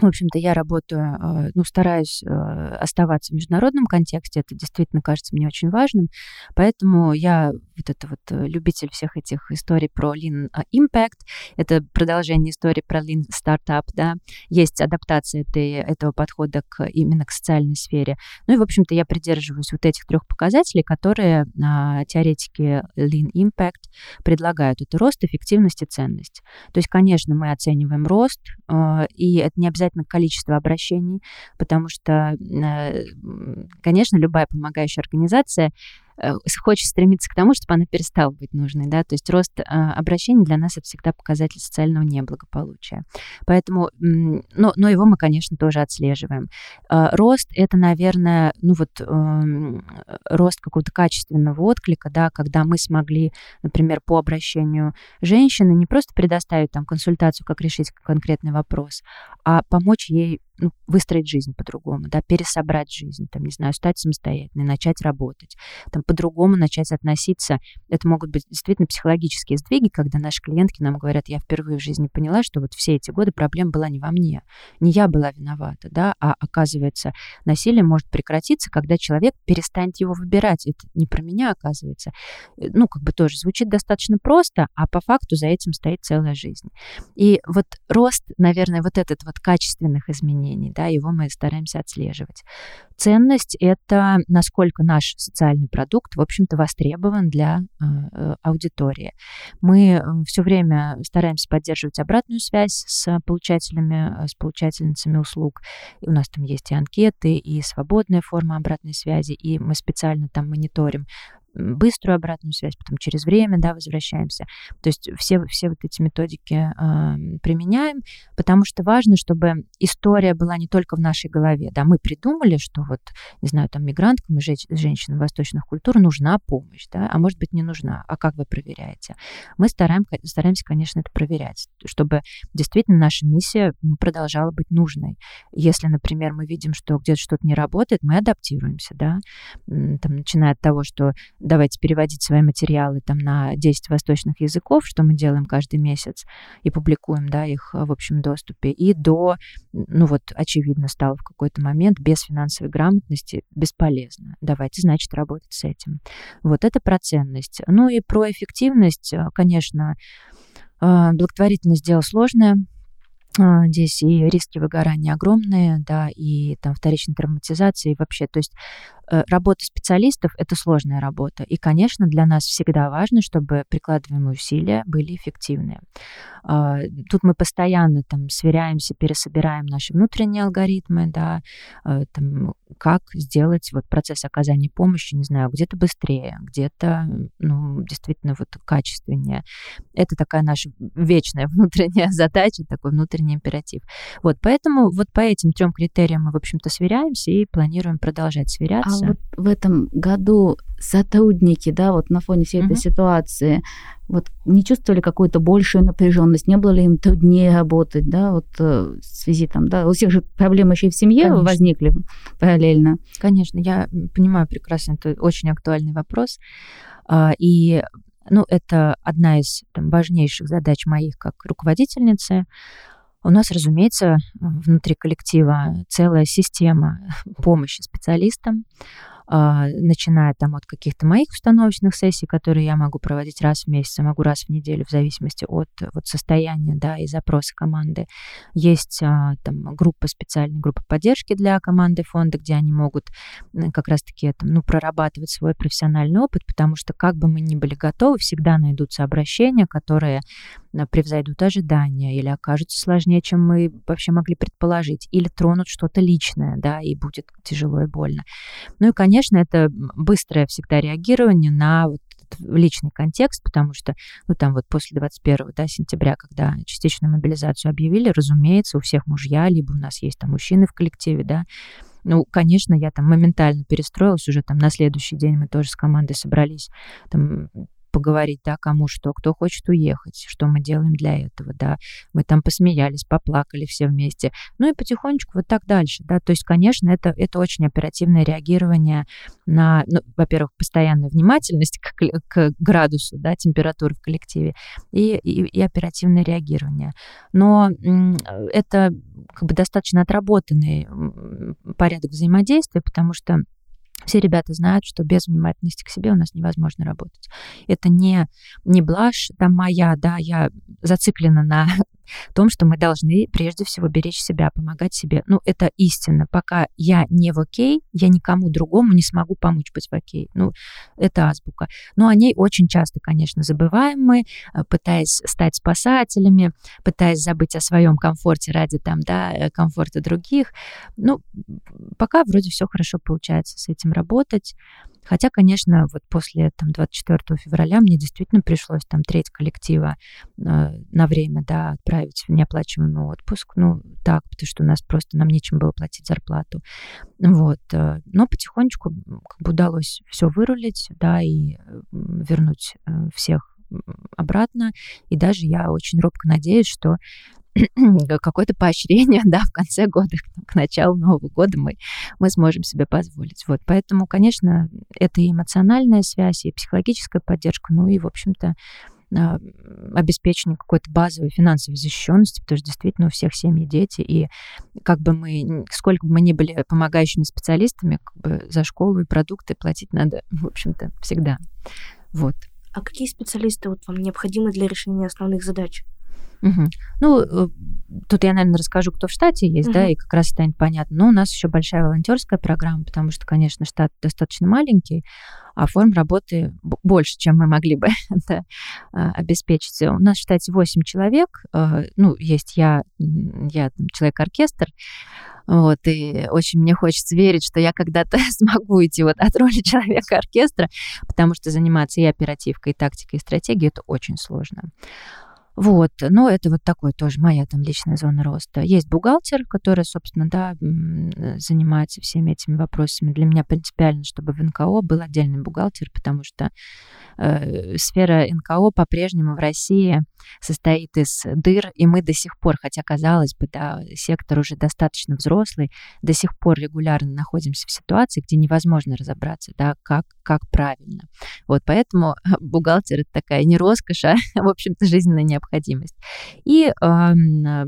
в общем-то, я работаю, э, ну, стараюсь э, оставаться в международном контексте. Это действительно кажется мне очень важным. Поэтому я вот это вот э, любитель всех этих историй про Lean Impact. Это продолжение истории про Lean Startup, да. Есть адаптация этой, этого подхода к, именно к социальной сфере. Ну и, в общем-то, я придерживаюсь вот этих трех показателей, которые а, теоретики Lean Impact предлагают. Это рост, эффективность и ценность. То есть, конечно, мы оцениваем рост, а, и это не обязательно количество обращений, потому что, э, конечно, любая помогающая организация Э, хочет стремиться к тому, чтобы она перестала быть нужной, да, то есть рост а, обращений для нас это всегда показатель социального неблагополучия. Поэтому, но, но его мы, конечно, тоже отслеживаем. А, рост — это, наверное, ну вот эм, рост какого-то качественного отклика, да, когда мы смогли, например, по обращению женщины не просто предоставить там консультацию, как решить конкретный вопрос, а помочь ей ну, выстроить жизнь по-другому, да, пересобрать жизнь, там, не знаю, стать самостоятельной, начать работать, там, по-другому начать относиться. Это могут быть действительно психологические сдвиги, когда наши клиентки нам говорят, я впервые в жизни поняла, что вот все эти годы проблема была не во мне, не я была виновата, да, а оказывается, насилие может прекратиться, когда человек перестанет его выбирать. Это не про меня, оказывается. Э, ну, как бы тоже звучит достаточно просто, а по факту за этим стоит целая жизнь. И вот рост, наверное, вот этот вот качественных изменений, изменений, да, его мы стараемся отслеживать. Ценность — это насколько наш социальный продукт, в общем-то, востребован для э, э аудитории. Мы э, все время стараемся поддерживать обратную связь с получателями, э, с получательницами услуг. И у нас там есть и анкеты, и свободная форма обратной связи, и мы специально там мониторим быструю обратную связь, потом через время, да, возвращаемся. То есть все, все вот эти методики э, применяем, потому что важно, чтобы история была не только в нашей голове, да, мы придумали, что вот, не знаю, там мигранткам и женщ- женщинам восточных культур нужна помощь, да, а может быть не нужна, а как вы проверяете? Мы стараем, стараемся, конечно, это проверять, чтобы действительно наша миссия ну, продолжала быть нужной. Если, например, мы видим, что где-то что-то не работает, мы адаптируемся, да, там, начиная от того, что давайте переводить свои материалы там на 10 восточных языков, что мы делаем каждый месяц, и публикуем, да, их в общем доступе, и до, ну вот, очевидно, стало в какой-то момент без финансовой грамотности бесполезно. Давайте, значит, работать с этим. Вот это про ценность. Ну и про эффективность, конечно, а, благотворительность дело сложное, здесь и риски выгорания огромные, да, и там вторичной травматизации вообще. То есть Э, работа специалистов — это сложная работа. И, конечно, для нас всегда важно, чтобы прикладываемые усилия были эффективны. А, тут мы постоянно там сверяемся, пересобираем наши внутренние алгоритмы, да, э, там, как сделать вот процесс оказания помощи, не знаю, где-то быстрее, где-то, ну, действительно вот качественнее. Это такая наша вечная внутренняя задача, такой внутренний императив. Вот, поэтому вот по этим трем критериям мы, в общем-то, сверяемся и планируем продолжать сверяться. Вот в этом году сотрудники, да, вот на фоне всей этой угу. ситуации, вот не чувствовали какую-то большую напряженность, не было ли им труднее работать, да, вот э, в связи там, да, у всех же проблемы еще и в семье Конечно. возникли параллельно. Конечно, я понимаю прекрасно, это очень актуальный вопрос, а, и ну, это одна из там, важнейших задач моих как руководительницы у нас, разумеется, внутри коллектива целая система помощи специалистам, начиная там от каких-то моих установочных сессий, которые я могу проводить раз в месяц, а могу раз в неделю, в зависимости от вот, состояния да, и запроса команды. Есть а, там группа специальная, группа поддержки для команды фонда, где они могут как раз-таки там, ну, прорабатывать свой профессиональный опыт, потому что как бы мы ни были готовы, всегда найдутся обращения, которые превзойдут ожидания или окажутся сложнее, чем мы вообще могли предположить, или тронут что-то личное, да, и будет тяжело и больно. Ну и, конечно, это быстрое всегда реагирование на вот личный контекст, потому что, ну, там вот после 21 да, сентября, когда частичную мобилизацию объявили, разумеется, у всех мужья, либо у нас есть там мужчины в коллективе, да, ну, конечно, я там моментально перестроилась, уже там на следующий день мы тоже с командой собрались, там поговорить, да, кому что, кто хочет уехать, что мы делаем для этого, да. Мы там посмеялись, поплакали все вместе. Ну и потихонечку вот так дальше, да. То есть, конечно, это, это очень оперативное реагирование на, ну, во-первых, постоянная внимательность к, к градусу, да, температуры в коллективе и, и, и оперативное реагирование. Но это как бы достаточно отработанный порядок взаимодействия, потому что все ребята знают, что без внимательности к себе у нас невозможно работать. Это не, не блажь там моя, да, я зациклена на том, что мы должны прежде всего беречь себя, помогать себе. Ну, это истина. Пока я не в окей, я никому другому не смогу помочь быть в окей. Ну, это азбука. Но о ней очень часто, конечно, забываем мы, э, пытаясь стать спасателями, пытаясь забыть о своем комфорте ради там, да, э, комфорта других. Ну, пока вроде все хорошо получается с этим работать. Хотя, конечно, вот после там, 24 февраля мне действительно пришлось там треть коллектива э, на время да, отправить в неоплачиваемый отпуск. Ну, так, потому что у нас просто нам нечем было платить зарплату. Вот. Э, но потихонечку как бы удалось все вырулить, да, и вернуть э, всех обратно. И даже я очень робко надеюсь, что какое-то поощрение, да, в конце года, к началу Нового года мы, мы сможем себе позволить. Вот, поэтому, конечно, это и эмоциональная связь, и психологическая поддержка, ну и, в общем-то, а, обеспечение какой-то базовой финансовой защищенности, потому что действительно у всех семьи дети, и как бы мы, сколько бы мы ни были помогающими специалистами, как бы за школу и продукты платить надо, в общем-то, всегда. Вот. А какие специалисты вот вам необходимы для решения основных задач? Угу. Ну, э, тут я, наверное, расскажу, кто в штате есть, угу. да, и как раз станет понятно. Но у нас еще большая волонтерская программа, потому что, конечно, штат достаточно маленький, а форм работы больше, чем мы могли бы это а, обеспечить. У нас в штате 8 человек, а, ну, есть я, я человек-оркестр, вот, и очень мне хочется верить, что я когда-то смогу уйти вот от роли человека-оркестра, потому что заниматься и оперативкой, и тактикой, и стратегией это очень сложно. Вот, но это вот такой тоже моя там личная зона роста. Есть бухгалтер, который, собственно, да, занимается всеми этими вопросами. Для меня принципиально, чтобы в НКО был отдельный бухгалтер, потому что э, сфера НКО по-прежнему в России состоит из дыр, и мы до сих пор, хотя казалось бы, да, сектор уже достаточно взрослый, до сих пор регулярно находимся в ситуации, где невозможно разобраться, да, как, как правильно. Вот поэтому бухгалтер это такая не роскошь, а, в общем-то, жизненная необходимость. И э,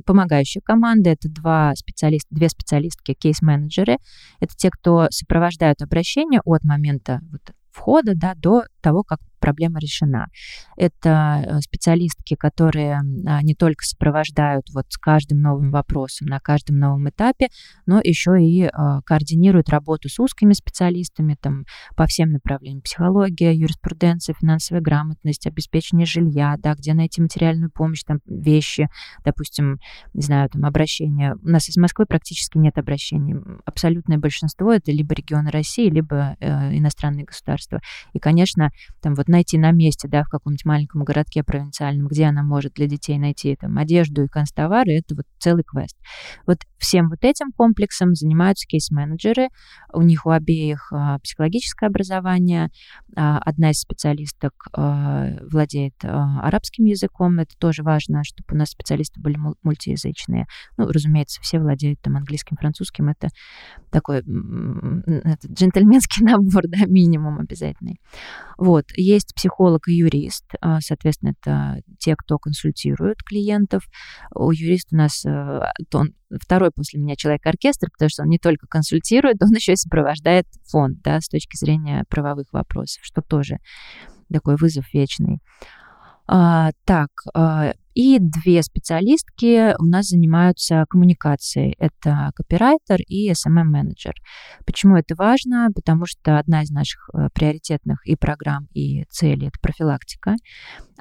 помогающая команда это два специалиста, две специалистки, кейс-менеджеры. Это те, кто сопровождают обращение от момента вот, входа да, до того, как проблема решена. Это специалистки, которые не только сопровождают вот с каждым новым вопросом на каждом новом этапе, но еще и координируют работу с узкими специалистами там, по всем направлениям. Психология, юриспруденция, финансовая грамотность, обеспечение жилья, да, где найти материальную помощь, там, вещи, допустим, не знаю, там, обращения. У нас из Москвы практически нет обращений. Абсолютное большинство — это либо регионы России, либо э, иностранные государства. И, конечно, там вот найти на месте, да, в каком-нибудь маленьком городке провинциальном, где она может для детей найти там одежду и констовары, это вот целый квест. Вот всем вот этим комплексом занимаются кейс-менеджеры. У них у обеих э, психологическое образование. Э, одна из специалисток э, владеет арабским языком. Это тоже важно, чтобы у нас специалисты были мультиязычные. Ну, разумеется, все владеют там английским, французским. Это такой это джентльменский набор, да, минимум обязательный. Вот. Есть психолог и юрист. А, соответственно, это те, кто консультирует клиентов. У юриста у нас э, он второй после меня человек-оркестр, потому что он не только консультирует, он еще и сопровождает фонд, да, с точки зрения правовых вопросов, что тоже такой вызов вечный. А, так, а, и две специалистки у нас занимаются коммуникацией. Это копирайтер и SMM-менеджер. Почему это важно? Потому что одна из наших э, приоритетных и программ, и целей — это профилактика.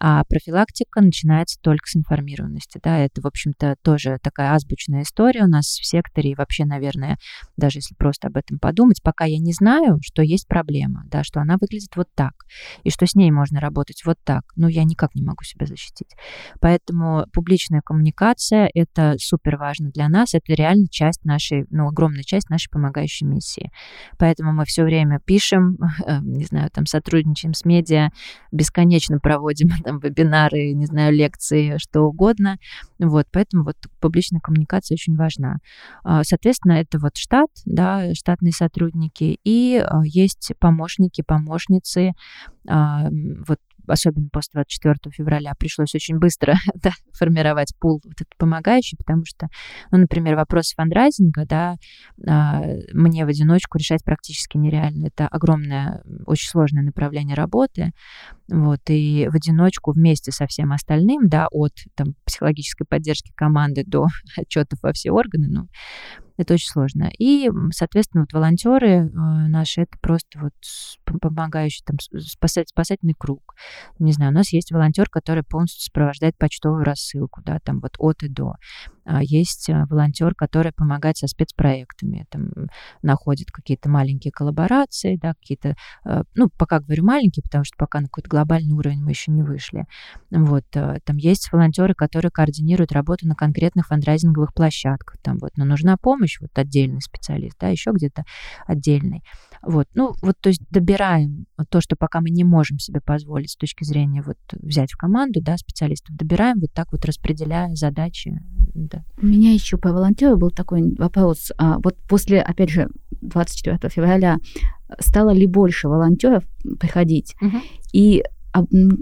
А профилактика начинается только с информированности. Да? Это, в общем-то, тоже такая азбучная история у нас в секторе. И вообще, наверное, даже если просто об этом подумать, пока я не знаю, что есть проблема, да, что она выглядит вот так, и что с ней можно работать вот так, ну, я никак не могу себя защитить. Поэтому публичная коммуникация — это супер важно для нас, это реально часть нашей, ну, огромная часть нашей помогающей миссии. Поэтому мы все время пишем, не знаю, там сотрудничаем с медиа, бесконечно проводим там вебинары, не знаю, лекции, что угодно. Вот, поэтому вот публичная коммуникация очень важна. А, соответственно, это вот штат, да, штатные сотрудники, и а, есть помощники, помощницы, а, вот особенно после 24 февраля, пришлось очень быстро да, формировать пул вот этот помогающий, потому что, ну, например, вопрос фандрайзинга, да, а, мне в одиночку решать практически нереально. Это огромное, очень сложное направление работы, вот, и в одиночку вместе со всем остальным, да, от там, психологической поддержки команды до отчетов во все органы, ну, это очень сложно. И, соответственно, вот волонтеры э, наши, это просто вот помогающий там спасать, спасательный круг. Не знаю, у нас есть волонтер, который полностью сопровождает почтовую рассылку, да, там вот от и до. А есть э, волонтер, который помогает со спецпроектами, там находит какие-то маленькие коллаборации, да, какие-то, э, ну, пока говорю маленькие, потому что пока на какой-то глобальный уровень мы еще не вышли. Вот, там есть волонтеры, которые координируют работу на конкретных фандрайзинговых площадках, там вот, но нужна помощь, помощь, вот отдельный специалист, да, еще где-то отдельный. Вот, ну, вот, то есть добираем то, что пока мы не можем себе позволить с точки зрения вот взять в команду, да, специалистов, добираем вот так вот распределяя задачи, да. У меня еще по волонтеру был такой вопрос. А, вот после, опять же, 24 февраля стало ли больше волонтеров приходить? Угу. И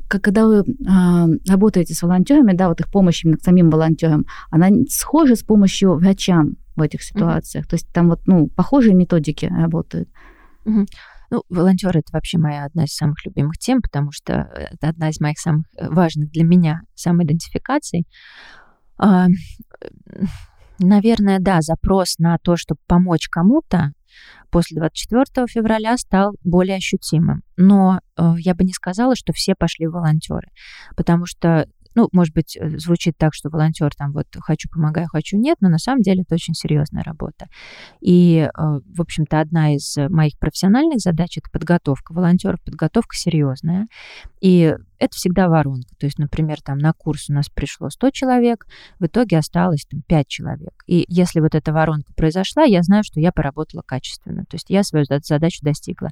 когда вы а, работаете с волонтерами, да, вот их помощь именно к самим волонтерам, она схожа с помощью врачам в этих ситуациях? Mm-hmm. То есть там вот, ну, похожие методики работают? Mm-hmm. Ну, волонтеры это вообще моя одна из самых любимых тем, потому что это одна из моих самых э, важных для меня самоидентификаций. А, наверное, да, запрос на то, чтобы помочь кому-то после 24 февраля стал более ощутимым. Но э, я бы не сказала, что все пошли волонтеры, потому что ну, может быть, э, звучит так, что волонтер там вот хочу, помогаю, хочу, нет, но на самом деле это очень серьезная работа. И, э, в общем-то, одна из моих профессиональных задач это подготовка волонтеров, подготовка серьезная. И это всегда воронка. То есть, например, там на курс у нас пришло 100 человек, в итоге осталось там 5 человек. И если вот эта воронка произошла, я знаю, что я поработала качественно. То есть я свою задачу достигла.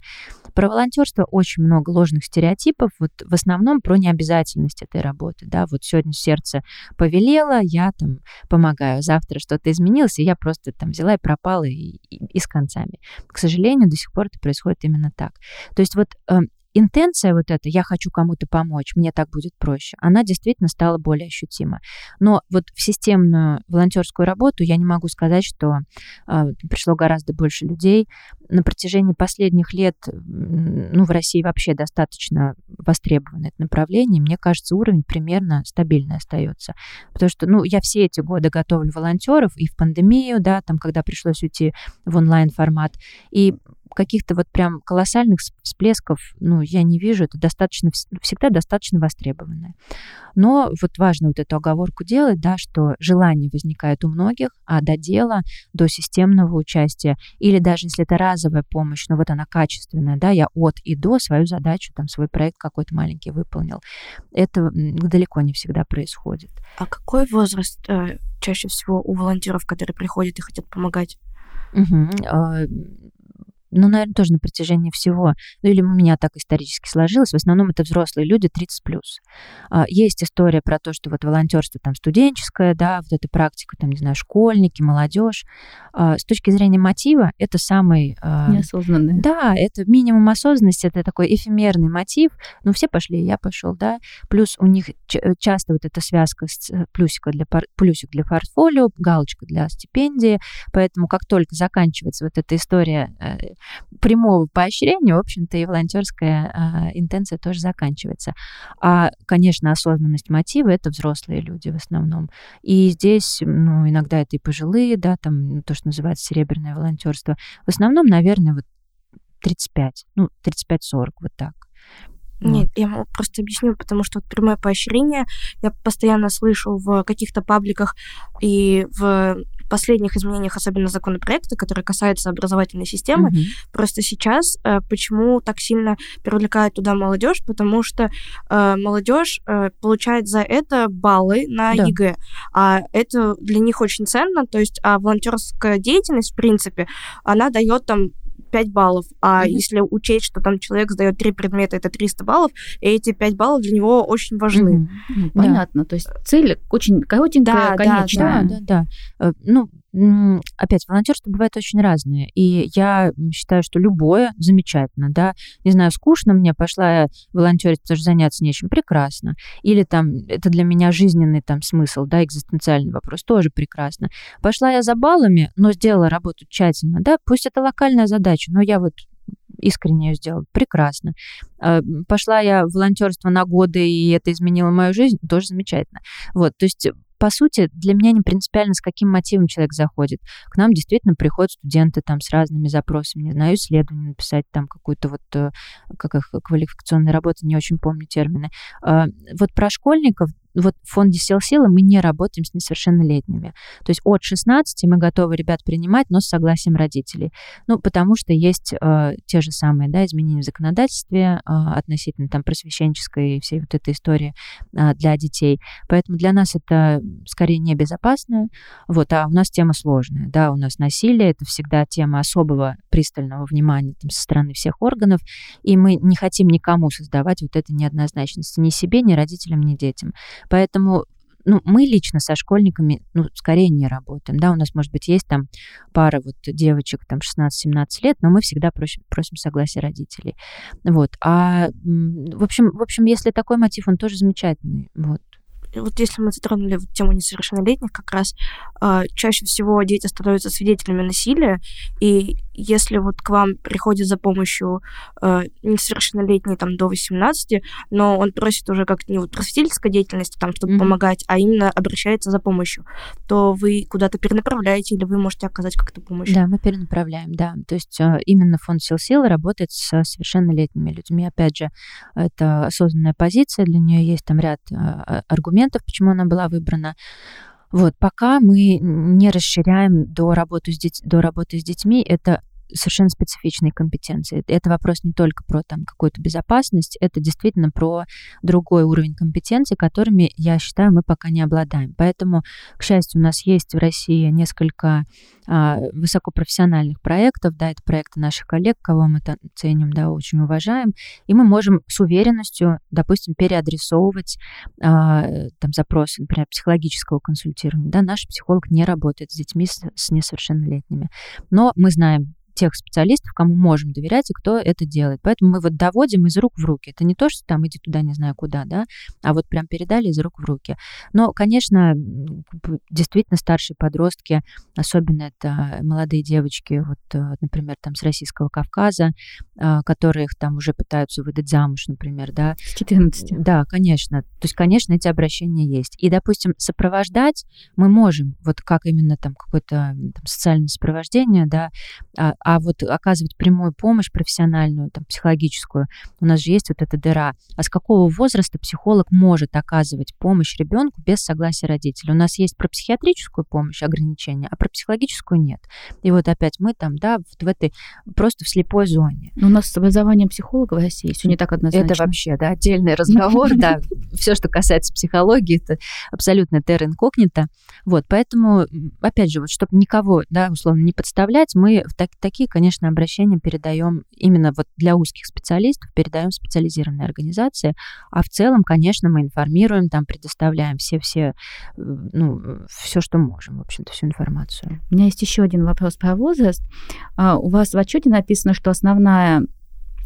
Про волонтерство очень много ложных стереотипов, вот в основном про необязательность этой работы. Да, вот сегодня сердце повелело, я там помогаю, завтра что-то изменилось, и я просто там взяла и пропала и, и, и с концами. К сожалению, до сих пор это происходит именно так. То есть вот эм, интенция вот эта «я хочу кому-то помочь, мне так будет проще», она действительно стала более ощутима. Но вот в системную волонтерскую работу я не могу сказать, что э, пришло гораздо больше людей. На протяжении последних лет, ну, в России вообще достаточно востребовано это направление. Мне кажется, уровень примерно стабильный остается. Потому что, ну, я все эти годы готовлю волонтеров и в пандемию, да, там, когда пришлось уйти в онлайн-формат. И каких-то вот прям колоссальных всплесков, ну, я не вижу, это достаточно, всегда достаточно востребованное. Но вот важно вот эту оговорку делать, да, что желание возникает у многих, а до дела, до системного участия, или даже если это разовая помощь, но вот она качественная, да, я от и до свою задачу, там, свой проект какой-то маленький выполнил, это далеко не всегда происходит. А какой возраст э, чаще всего у волонтеров, которые приходят и хотят помогать? Угу ну, наверное, тоже на протяжении всего, ну или у меня так исторически сложилось, в основном это взрослые люди 30 плюс. А, есть история про то, что вот волонтерство там студенческое, да, вот эта практика, там, не знаю, школьники, молодежь. А, с точки зрения мотива, это самый... А, Неосознанный. Да, это минимум осознанности, это такой эфемерный мотив. Ну, все пошли, я пошел, да. Плюс у них часто вот эта связка с э, плюсика для, плюсик для портфолио, галочка для стипендии, поэтому как только заканчивается вот эта история э, прямого поощрения, в общем-то, и волонтерская а, интенция тоже заканчивается. А, конечно, осознанность мотива — это взрослые люди в основном. И здесь, ну, иногда это и пожилые, да, там то, что называется серебряное волонтерство. В основном, наверное, вот 35, ну, 35-40, вот так. Нет, я просто объясню, потому что вот прямое поощрение я постоянно слышу в каких-то пабликах и в последних изменениях, особенно законопроекта, которые касаются образовательной системы. Mm-hmm. Просто сейчас э, почему так сильно привлекают туда молодежь, потому что э, молодежь э, получает за это баллы на да. ЕГЭ, а это для них очень ценно. То есть, а волонтерская деятельность, в принципе, она дает там 5 баллов. А mm-hmm. если учесть, что там человек сдает три предмета, это 300 баллов, и эти 5 баллов для него очень важны. Mm-hmm. Понятно. Да. То есть цель очень коротенькая, да, конечная. Да, да, да. да. Э, ну, опять, волонтерство бывает очень разное. И я считаю, что любое замечательно, да. Не знаю, скучно мне, пошла я волонтерить, потому что заняться нечем, прекрасно. Или там, это для меня жизненный там смысл, да, экзистенциальный вопрос, тоже прекрасно. Пошла я за баллами, но сделала работу тщательно, да, пусть это локальная задача, но я вот искренне ее сделала. Прекрасно. А, пошла я волонтерство на годы, и это изменило мою жизнь, тоже замечательно. Вот, то есть по сути, для меня не принципиально, с каким мотивом человек заходит. К нам действительно приходят студенты там с разными запросами, не знаю, исследование написать, там какую-то вот, э, как их, квалификационная работа, не очень помню термины. А, вот про школьников вот в фонде сил силы мы не работаем с несовершеннолетними. То есть от 16 мы готовы ребят принимать, но с согласием родителей. Ну, потому что есть э, те же самые да, изменения в законодательстве э, относительно там просвещенческой всей вот этой истории э, для детей. Поэтому для нас это скорее небезопасно. Вот, а у нас тема сложная. Да, у нас насилие, это всегда тема особого пристального внимания там, со стороны всех органов, и мы не хотим никому создавать вот этой неоднозначности ни себе, ни родителям, ни детям. Поэтому ну, мы лично со школьниками, ну, скорее не работаем, да, у нас, может быть, есть там пара вот девочек, там, 16-17 лет, но мы всегда просим, просим согласия родителей, вот, а, в общем, в общем, если такой мотив, он тоже замечательный, вот, вот если мы затронули вот тему несовершеннолетних, как раз э, чаще всего дети становятся свидетелями насилия, и если вот к вам приходит за помощью э, несовершеннолетний там до 18, но он просит уже как не вот просветительской деятельности, там, чтобы mm-hmm. помогать, а именно обращается за помощью, то вы куда-то перенаправляете или вы можете оказать как-то помощь? Да, мы перенаправляем, да. То есть э, именно фонд сил силы работает с совершеннолетними людьми. Опять же, это осознанная позиция, для нее есть там ряд э, аргументов, почему она была выбрана. Вот, пока мы не расширяем до работы с, деть, до работы с детьми, это совершенно специфичные компетенции. Это вопрос не только про там какую-то безопасность, это действительно про другой уровень компетенций, которыми, я считаю, мы пока не обладаем. Поэтому, к счастью, у нас есть в России несколько а, высокопрофессиональных проектов, да, это проекты наших коллег, кого мы там ценим, да, очень уважаем, и мы можем с уверенностью, допустим, переадресовывать а, там запросы, например, психологического консультирования, да, наш психолог не работает с детьми с, с несовершеннолетними, но мы знаем тех специалистов, кому можем доверять и кто это делает. Поэтому мы вот доводим из рук в руки. Это не то, что там иди туда, не знаю куда, да, а вот прям передали из рук в руки. Но, конечно, действительно старшие подростки, особенно это молодые девочки, вот, э, например, там с Российского Кавказа, а, которые их там уже пытаются выдать замуж, например, да. С 14. Да, конечно. То есть, конечно, эти обращения есть. И, допустим, сопровождать мы можем, вот как именно там какое-то там, социальное сопровождение, да, а, вот оказывать прямую помощь профессиональную, там, психологическую, у нас же есть вот эта дыра. А с какого возраста психолог может оказывать помощь ребенку без согласия родителей? У нас есть про психиатрическую помощь ограничения, а про психологическую нет. И вот опять мы там, да, вот в этой просто в слепой зоне. Но у нас с образованием психолога в России все не так однозначно. Это вообще, да, отдельный разговор, да. Все, что касается психологии, это абсолютно терра инкогнито. Вот, поэтому, опять же, вот, чтобы никого, да, условно, не подставлять, мы в так, такие, конечно, обращения передаем именно вот для узких специалистов, передаем специализированные организации, а в целом, конечно, мы информируем, там предоставляем все-все, ну, все, что можем, в общем-то, всю информацию. У меня есть еще один вопрос про возраст. А, у вас в отчете написано, что основная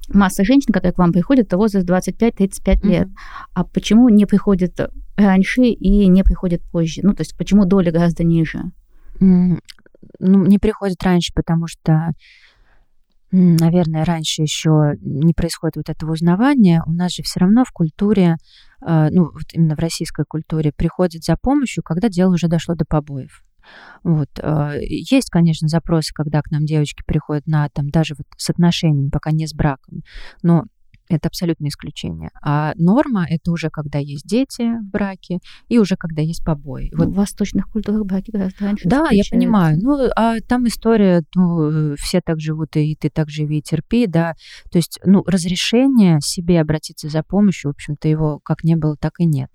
масса женщин, которые к вам приходят, это возраст 25-35 лет. А почему не приходят раньше и не приходят позже? Ну, то есть почему доля гораздо ниже? Ну, не приходят раньше, потому что наверное, раньше еще не происходит вот этого узнавания, у нас же все равно в культуре, а, ну, вот именно в российской культуре, приходит за помощью, когда дело уже дошло до побоев. Вот. А, есть, конечно, запросы, когда к нам девочки приходят на там даже вот с отношениями, пока не с браком, но это абсолютно исключение. А норма это уже когда есть дети в браке и уже когда есть побои. Вот. В восточных культурах браки гораздо раньше. Да, я понимаю. Ну, а там история, ну, все так живут, и ты так живи и терпи, да. То есть, ну, разрешение себе обратиться за помощью, в общем-то, его как не было, так и нет.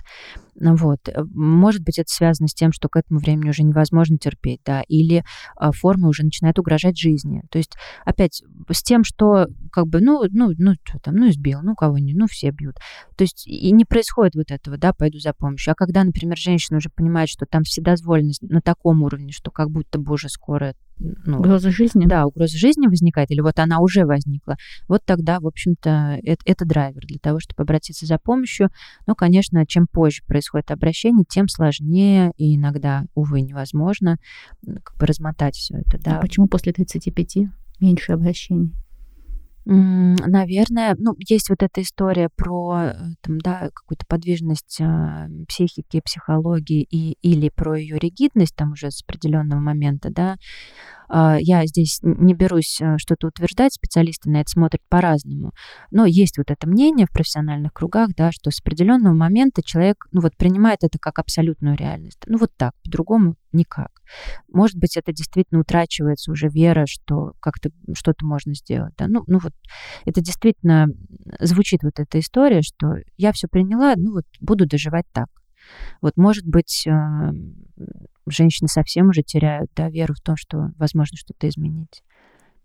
Вот. Э, может быть, это связано с тем, что к этому времени уже невозможно терпеть, да, или а, форма уже начинает угрожать жизни. То есть, опять, с тем, что как бы, ну, ну, ну, что там, ну, избил, ну, кого-нибудь, ну, все бьют. То есть, и не происходит вот этого, да, пойду за помощью. А когда, например, женщина уже понимает, что там вседозволенность на таком уровне, что как будто бы уже скоро ну, угроза жизни. Да, угроза жизни возникает, или вот она уже возникла, вот тогда, в общем-то, это, это драйвер для того, чтобы обратиться за помощью. Но, конечно, чем позже происходит обращение, тем сложнее и иногда, увы, невозможно как бы размотать все это. Да. А почему после 35 меньше обращений? Наверное, ну, есть вот эта история про э, там, да, какую-то подвижность э, психики, психологии и, или про ее ригидность там уже с определенного момента, да, а, я здесь не берусь э, что-то утверждать, специалисты на это смотрят по-разному. Но есть вот это мнение в профессиональных кругах, да, что с определенного момента человек, ну вот, принимает это как абсолютную реальность. Ну вот так, по-другому никак. Может быть, это действительно утрачивается уже вера, что как-то что-то можно сделать. Да? Ну, ну вот это действительно звучит вот эта история, что я все приняла, ну вот буду доживать так. Вот, может быть, э, женщины совсем уже теряют да, веру в том, что возможно что-то изменить.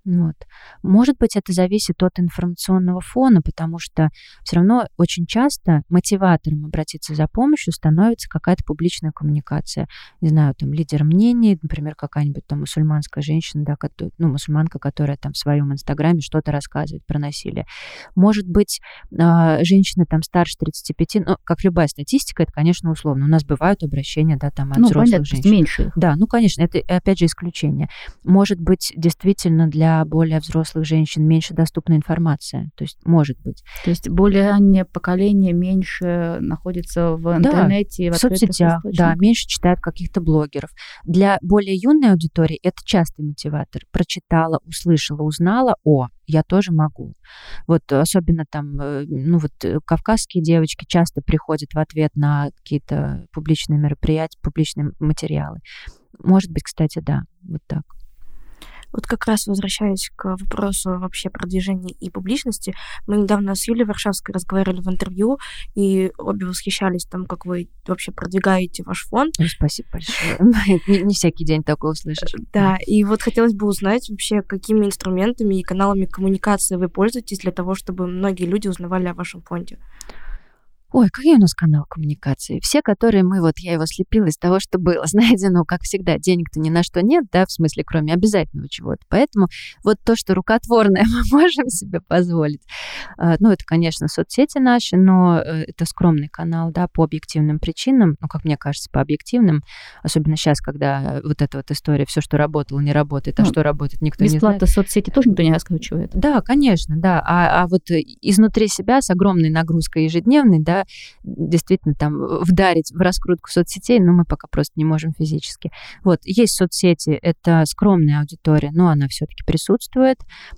Вот. Может быть, это зависит от информационного фона, потому что все равно очень часто мотиватором обратиться за помощью становится какая-то публичная коммуникация. Не знаю, там лидер мнений, например, какая-нибудь там мусульманская женщина, да, которая, ну, мусульманка, которая там в своем инстаграме что-то рассказывает про насилие. Может быть, э, женщина там старше 35, ну, как любая статистика, это, конечно, условно. У нас бывают обращения, да, там от ну, взрослых понятно, женщин. меньше. Да, ну, конечно, это, опять же, исключение. Может быть, действительно для для более взрослых женщин меньше доступна информация. То есть, может быть. То есть более раннее поколение меньше находится в интернете, да, в, в соцсетях, да, меньше читают каких-то блогеров. Для более юной аудитории это частый мотиватор. Прочитала, услышала, узнала, о, я тоже могу. Вот особенно там, э, ну вот э, кавказские девочки часто приходят в ответ на какие-то публичные мероприятия, публичные материалы. Может быть, кстати, да, вот так. Вот как раз возвращаясь к вопросу вообще продвижения и публичности, мы недавно с Юлией Варшавской разговаривали в интервью, и обе восхищались там, как вы вообще продвигаете ваш фонд. Ну, спасибо большое. не, не всякий день такое услышишь. Да, и вот хотелось бы узнать вообще, какими инструментами и каналами коммуникации вы пользуетесь для того, чтобы многие люди узнавали о вашем фонде. Ой, какой у нас канал коммуникации? Все, которые мы, вот я его слепила из того, что было. Знаете, ну, как всегда, денег-то ни на что нет, да, в смысле, кроме обязательного чего-то. Поэтому вот то, что рукотворное мы можем себе позволить. А, ну, это, конечно, соцсети наши, но э, это скромный канал, да, по объективным причинам, ну, как мне кажется, по объективным, особенно сейчас, когда вот эта вот история, все, что работало, не работает, а ну, что работает, никто не знает. Бесплатно соцсети тоже никто не раскручивает. Да, конечно, да. А, а вот изнутри себя с огромной нагрузкой ежедневной, да, действительно там вдарить в раскрутку соцсетей, но мы пока просто не можем физически. Вот, есть соцсети, это скромная аудитория, но она все-таки присутствует.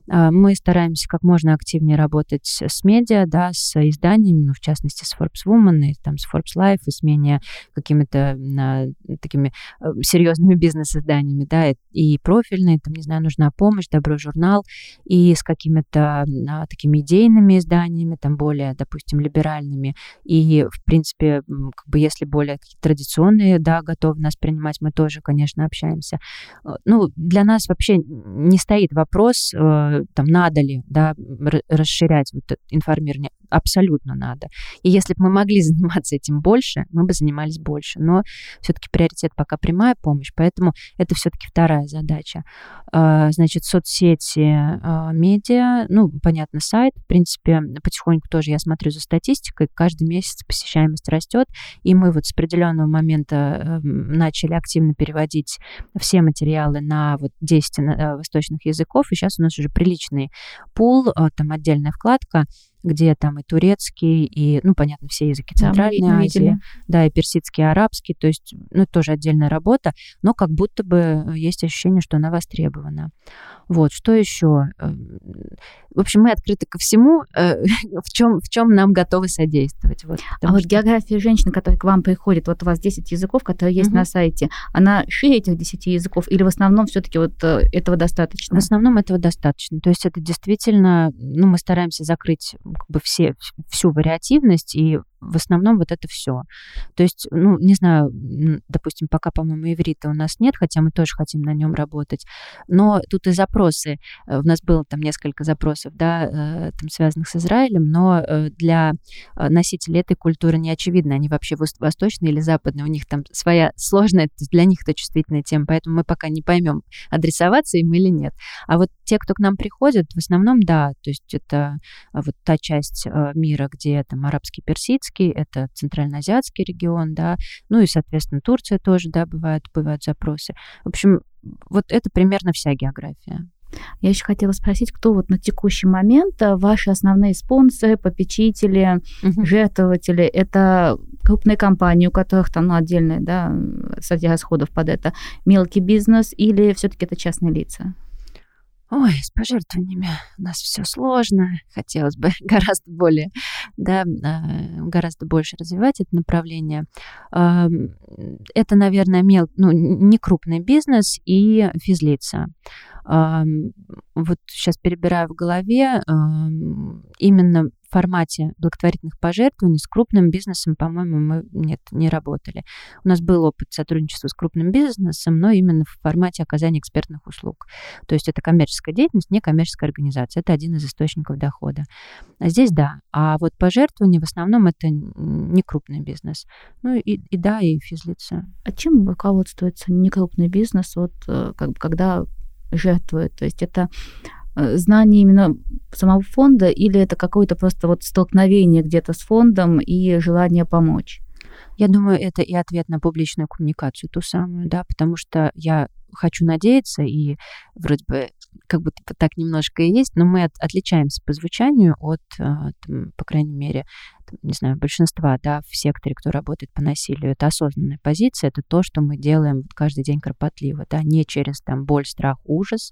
А, мы стараемся как можно активнее работать с медиа, да, с изданиями, ну, в частности, с Forbes Woman, и там с Forbes Life, и с менее какими-то такими э, серьезными бизнес-изданиями, да, и профильные, там, не знаю, нужна помощь, добро журнал, и с какими-то а, такими идейными изданиями, там, более, допустим, либеральными, и, в принципе, как бы если более традиционные, да, готовы нас принимать, мы тоже, конечно, общаемся. Э, ну, для нас вообще не стоит вопрос, э, там, надо ли, да, расширять вот информирование абсолютно надо. И если бы мы могли заниматься этим больше, мы бы занимались больше. Но все-таки приоритет пока прямая помощь, поэтому это все-таки вторая задача. А, значит, соцсети, а, медиа, ну, понятно, сайт. В принципе, потихоньку тоже я смотрю за статистикой. Каждый месяц посещаемость растет, и мы вот с определенного момента эм, начали активно переводить все материалы на вот 10 э, восточных языков, и сейчас у нас уже приличный пул, э, там отдельная вкладка, где там и турецкий, и, ну, понятно, все языки Центральной да, Азии, видели. да, и персидский, и арабский, то есть, ну, тоже отдельная работа, но как будто бы есть ощущение, что она востребована. Вот, что еще? Эм, в общем, мы открыты ко всему, э, в чем, в чем нам готовы содействовать. Вот, а что... вот география женщин, которая к вам приходит, вот у вас 10 языков, которые есть угу. на сайте, она шире этих 10 языков или в основном все-таки вот э, этого достаточно? В основном этого достаточно. То есть это действительно, ну, мы стараемся закрыть как бы все, всю вариативность и в основном вот это все. То есть, ну, не знаю, допустим, пока, по-моему, иврита у нас нет, хотя мы тоже хотим на нем работать, но тут и запросы. Э, у нас было там несколько запросов, да, э, там связанных с Израилем, но э, для носителей этой культуры не очевидно, они вообще восточные или западные, у них там своя сложная, для них это чувствительная тема, поэтому мы пока не поймем, адресоваться им или нет. А вот те, кто к нам приходят, в основном, да, то есть это вот та часть мира, где там арабский, персидский, Турецкий, это Центральноазиатский регион, да, ну и, соответственно, Турция тоже, да, бывают, бывают запросы. В общем, вот это примерно вся география. Я еще хотела спросить, кто вот на текущий момент э, ваши основные спонсоры, попечители, угу. жертвователи? Это крупные компании, у которых там ну, отдельные да, статья расходов под это, мелкий бизнес или все-таки это частные лица? Ой, с пожертвованиями у нас все сложно. Хотелось бы гораздо более, да, а, гораздо больше развивать это направление. Это, наверное, мел, ну, не крупный бизнес и физлица. Вот сейчас перебираю в голове именно формате благотворительных пожертвований с крупным бизнесом, по-моему, мы нет, не работали. У нас был опыт сотрудничества с крупным бизнесом, но именно в формате оказания экспертных услуг. То есть это коммерческая деятельность, не коммерческая организация. Это один из источников дохода. А здесь да. А вот пожертвования в основном это не крупный бизнес. Ну и, и да, и физлица. А чем руководствуется некрупный бизнес, вот э, как, когда жертвует? То есть это знание именно самого фонда или это какое-то просто вот столкновение где-то с фондом и желание помочь? Я думаю, это и ответ на публичную коммуникацию, ту самую, да, потому что я хочу надеяться, и вроде бы как будто так немножко и есть, но мы от, отличаемся по звучанию от, а, там, по крайней мере, не знаю, большинства, да, в секторе, кто работает по насилию, это осознанная позиция, это то, что мы делаем каждый день кропотливо, да, не через там боль, страх, ужас,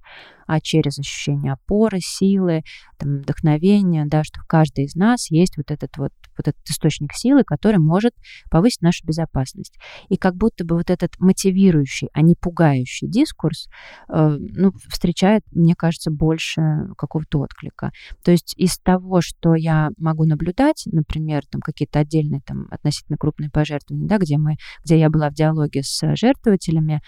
а через ощущение опоры, силы, там, вдохновения, да, что в каждой из нас есть вот этот вот, вот этот источник силы, который может повысить нашу безопасность. И как будто бы вот этот мотивирующий, а не пугающий дискурс, э, ну, встречает, мне кажется, больше какого-то отклика. То есть из того, что я могу наблюдать, например, например, там какие-то отдельные там относительно крупные пожертвования, да, где мы, где я была в диалоге с жертвователями,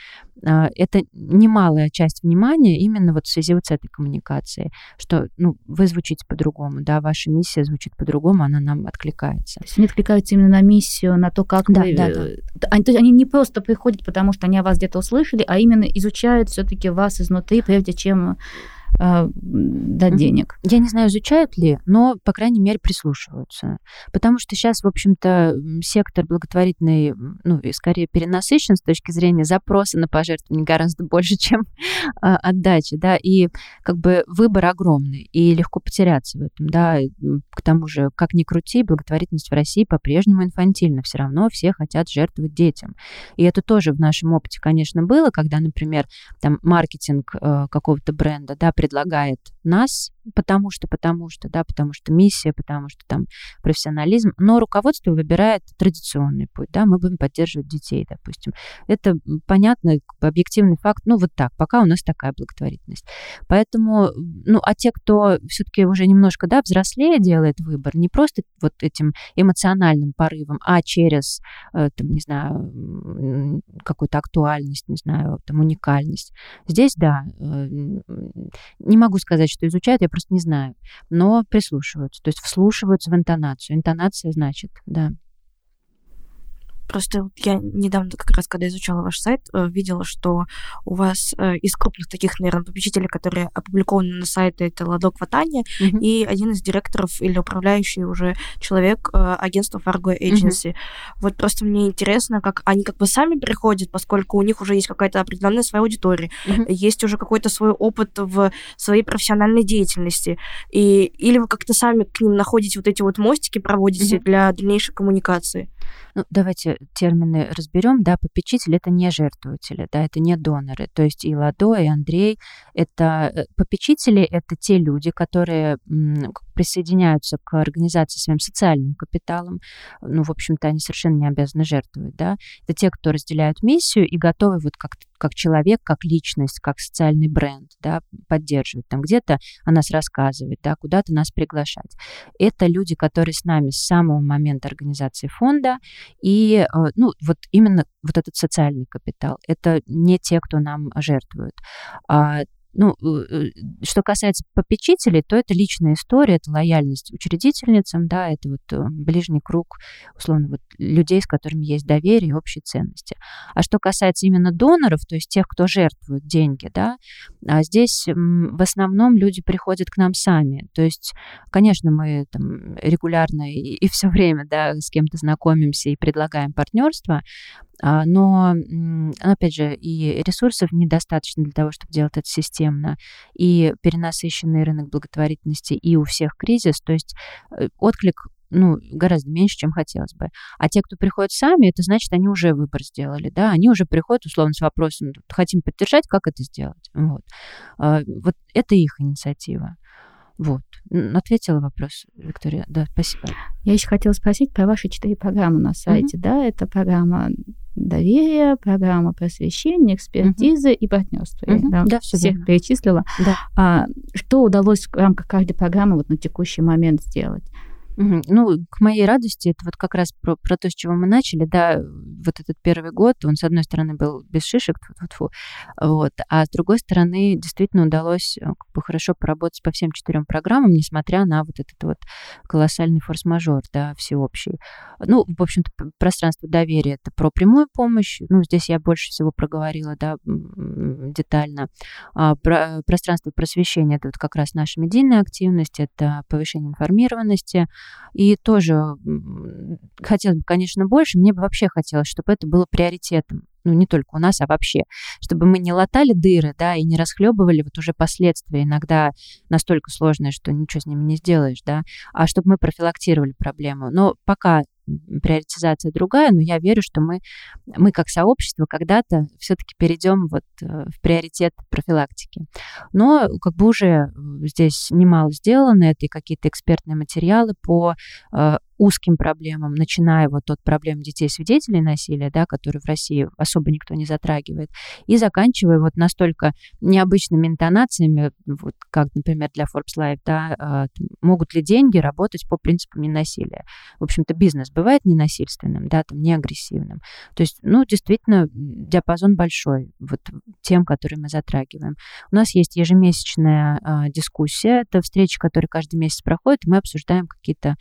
а, это немалая часть внимания именно вот в связи вот с этой коммуникацией, что ну, вы звучите по-другому, да, ваша миссия звучит по-другому, она нам откликается. То есть они откликаются именно на миссию, на то, как да, вы... Да, да. Они, то есть они не просто приходят, потому что они о вас где-то услышали, а именно изучают все-таки вас изнутри, прежде чем э, дать денег. Я не знаю, изучают ли, но, по крайней мере, прислушиваются. Потому что сейчас, в общем-то, сектор благотворительный, ну, и скорее перенасыщен с точки зрения запроса на пожертвования гораздо больше, чем э, отдачи, да, и как бы выбор огромный, и легко потеряться в этом, да, к тому же, как ни крути, благотворительность в России по-прежнему инфантильна, все равно все хотят жертвовать детям. И это тоже в нашем опыте, конечно, было, когда, например, там маркетинг э, какого-то бренда, да, предлагает нас, потому что, потому что, да, потому что миссия, потому что там профессионализм, но руководство выбирает традиционный путь, да, мы будем поддерживать детей, допустим. Это понятно, объективный факт, ну вот так, пока у нас такая благотворительность. Поэтому, ну, а те, кто все-таки уже немножко, да, взрослее делает выбор, не просто вот этим эмоциональным порывом, а через, э, там, не знаю, какую-то актуальность, не знаю, там, уникальность. Здесь, да, э, не могу сказать, что изучают, я просто не знаю, но прислушиваются, то есть вслушиваются в интонацию. Интонация значит, да. Просто я недавно, как раз когда изучала ваш сайт, э, видела, что у вас э, из крупных таких, наверное, попечителей, которые опубликованы на сайте, это Ладок Ватания, mm-hmm. и один из директоров или управляющий уже человек э, агентства Fargo Agency. Mm-hmm. Вот просто мне интересно, как они как бы сами приходят, поскольку у них уже есть какая-то определенная своя аудитория, mm-hmm. есть уже какой-то свой опыт в своей профессиональной деятельности, и или вы как-то сами к ним находите вот эти вот мостики, проводите mm-hmm. для дальнейшей коммуникации? Ну, давайте термины разберем. Да, попечители это не жертвователи, да, это не доноры. То есть и Ладо, и Андрей это э, попечители, это те люди, которые присоединяются к организации своим социальным капиталом. Ну, в общем-то, они совершенно не обязаны жертвовать, да. Это те, кто разделяют миссию и готовы вот как как человек, как личность, как социальный бренд, да, поддерживать. Там где-то о нас рассказывать, да, куда-то нас приглашать. Это люди, которые с нами с самого момента организации фонда, и, э, ну, вот именно вот этот социальный капитал. Это не те, кто нам жертвует. Ну, э, э, что касается попечителей, то это личная история, это лояльность учредительницам, да, это вот э, ближний круг, условно, вот людей, с которыми есть доверие и общие ценности. А что касается именно доноров, то есть тех, кто жертвует деньги, да, а здесь в основном люди приходят к нам сами. То есть, конечно, мы там регулярно и, и все время, да, с кем-то знакомимся и предлагаем партнерство, но, опять же, и ресурсов недостаточно для того, чтобы делать это системно, и перенасыщенный рынок благотворительности, и у всех кризис, то есть э, отклик ну, гораздо меньше, чем хотелось бы. А те, кто приходят сами, это значит, они уже выбор сделали, да, они уже приходят, условно, с вопросом, хотим поддержать, как это сделать, вот. А, вот это их инициатива. Вот. Ответила вопрос, Виктория. Да, спасибо. Я еще хотела спросить про ваши четыре программы на сайте. Mm-hmm. Да, это программа доверия, программа просвещения, экспертизы mm-hmm. и партнерства. Mm-hmm. да, да, все всех верно. перечислила. Да. А, что удалось в рамках каждой программы вот на текущий момент сделать? Ну, к моей радости, это вот как раз про, про то, с чего мы начали, да, вот этот первый год, он, с одной стороны, был без шишек, вот, а с другой стороны, действительно удалось э, как бы хорошо поработать по всем четырем программам, несмотря на вот этот вот колоссальный форс-мажор, да, всеобщий. Ну, в общем-то, пространство доверия — это про прямую помощь, ну, здесь я больше всего проговорила, да, детально. А про, пространство просвещения — это вот как раз наша медийная активность, это повышение информированности, и тоже хотелось бы, конечно, больше. Мне бы вообще хотелось, чтобы это было приоритетом. Ну, не только у нас, а вообще. Чтобы мы не латали дыры, да, и не расхлебывали вот уже последствия, иногда настолько сложные, что ничего с ними не сделаешь, да, а чтобы мы профилактировали проблему. Но пока приоритизация другая, но я верю, что мы, мы как сообщество когда-то все-таки перейдем вот э, в приоритет профилактики. Но как бы уже здесь немало сделано, это и какие-то экспертные материалы по э, узким проблемам, начиная вот от проблем детей-свидетелей насилия, да, которые в России особо никто не затрагивает, и заканчивая вот настолько необычными интонациями, вот как, например, для Forbes Live, да, а, могут ли деньги работать по принципу ненасилия. В общем-то, бизнес бывает ненасильственным, да, там, не агрессивным. То есть, ну, действительно, диапазон большой вот тем, которые мы затрагиваем. У нас есть ежемесячная а, дискуссия, это встреча, которая каждый месяц проходит, и мы обсуждаем какие-то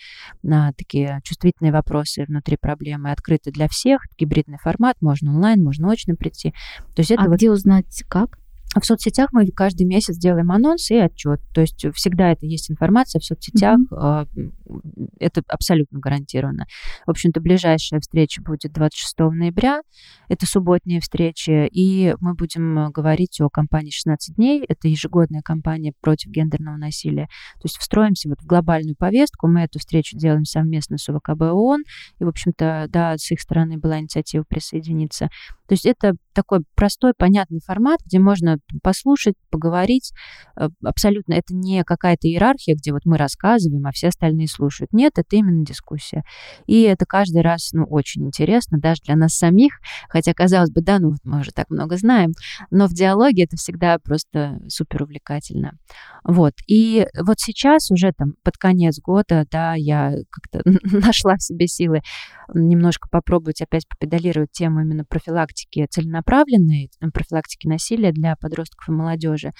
а, такие чувствительные вопросы внутри проблемы, открыты для всех, гибридный формат, можно онлайн, можно очно прийти. То есть это а вот... где узнать как? В соцсетях мы каждый месяц делаем анонс и отчет. То есть всегда это есть информация в соцсетях. Mm-hmm. Это абсолютно гарантированно. В общем-то, ближайшая встреча будет 26 ноября. Это субботняя встреча. И мы будем говорить о кампании 16 дней. Это ежегодная кампания против гендерного насилия. То есть встроимся вот в глобальную повестку. Мы эту встречу делаем совместно с УВКБ ООН. И, в общем-то, да, с их стороны была инициатива присоединиться. То есть это такой простой, понятный формат, где можно послушать, поговорить. Э, абсолютно это не какая-то иерархия, где вот мы рассказываем, а все остальные слушают. Нет, это именно дискуссия. И это каждый раз, ну, очень интересно, даже для нас самих, хотя, казалось бы, да, ну, вот мы уже так много знаем, но в диалоге это всегда просто супер увлекательно. Вот. И вот сейчас уже там под конец года, да, я как-то нашла в себе силы немножко попробовать опять попедалировать тему именно профилактики, целенаправленной профилактики насилия для подростков и молодежи.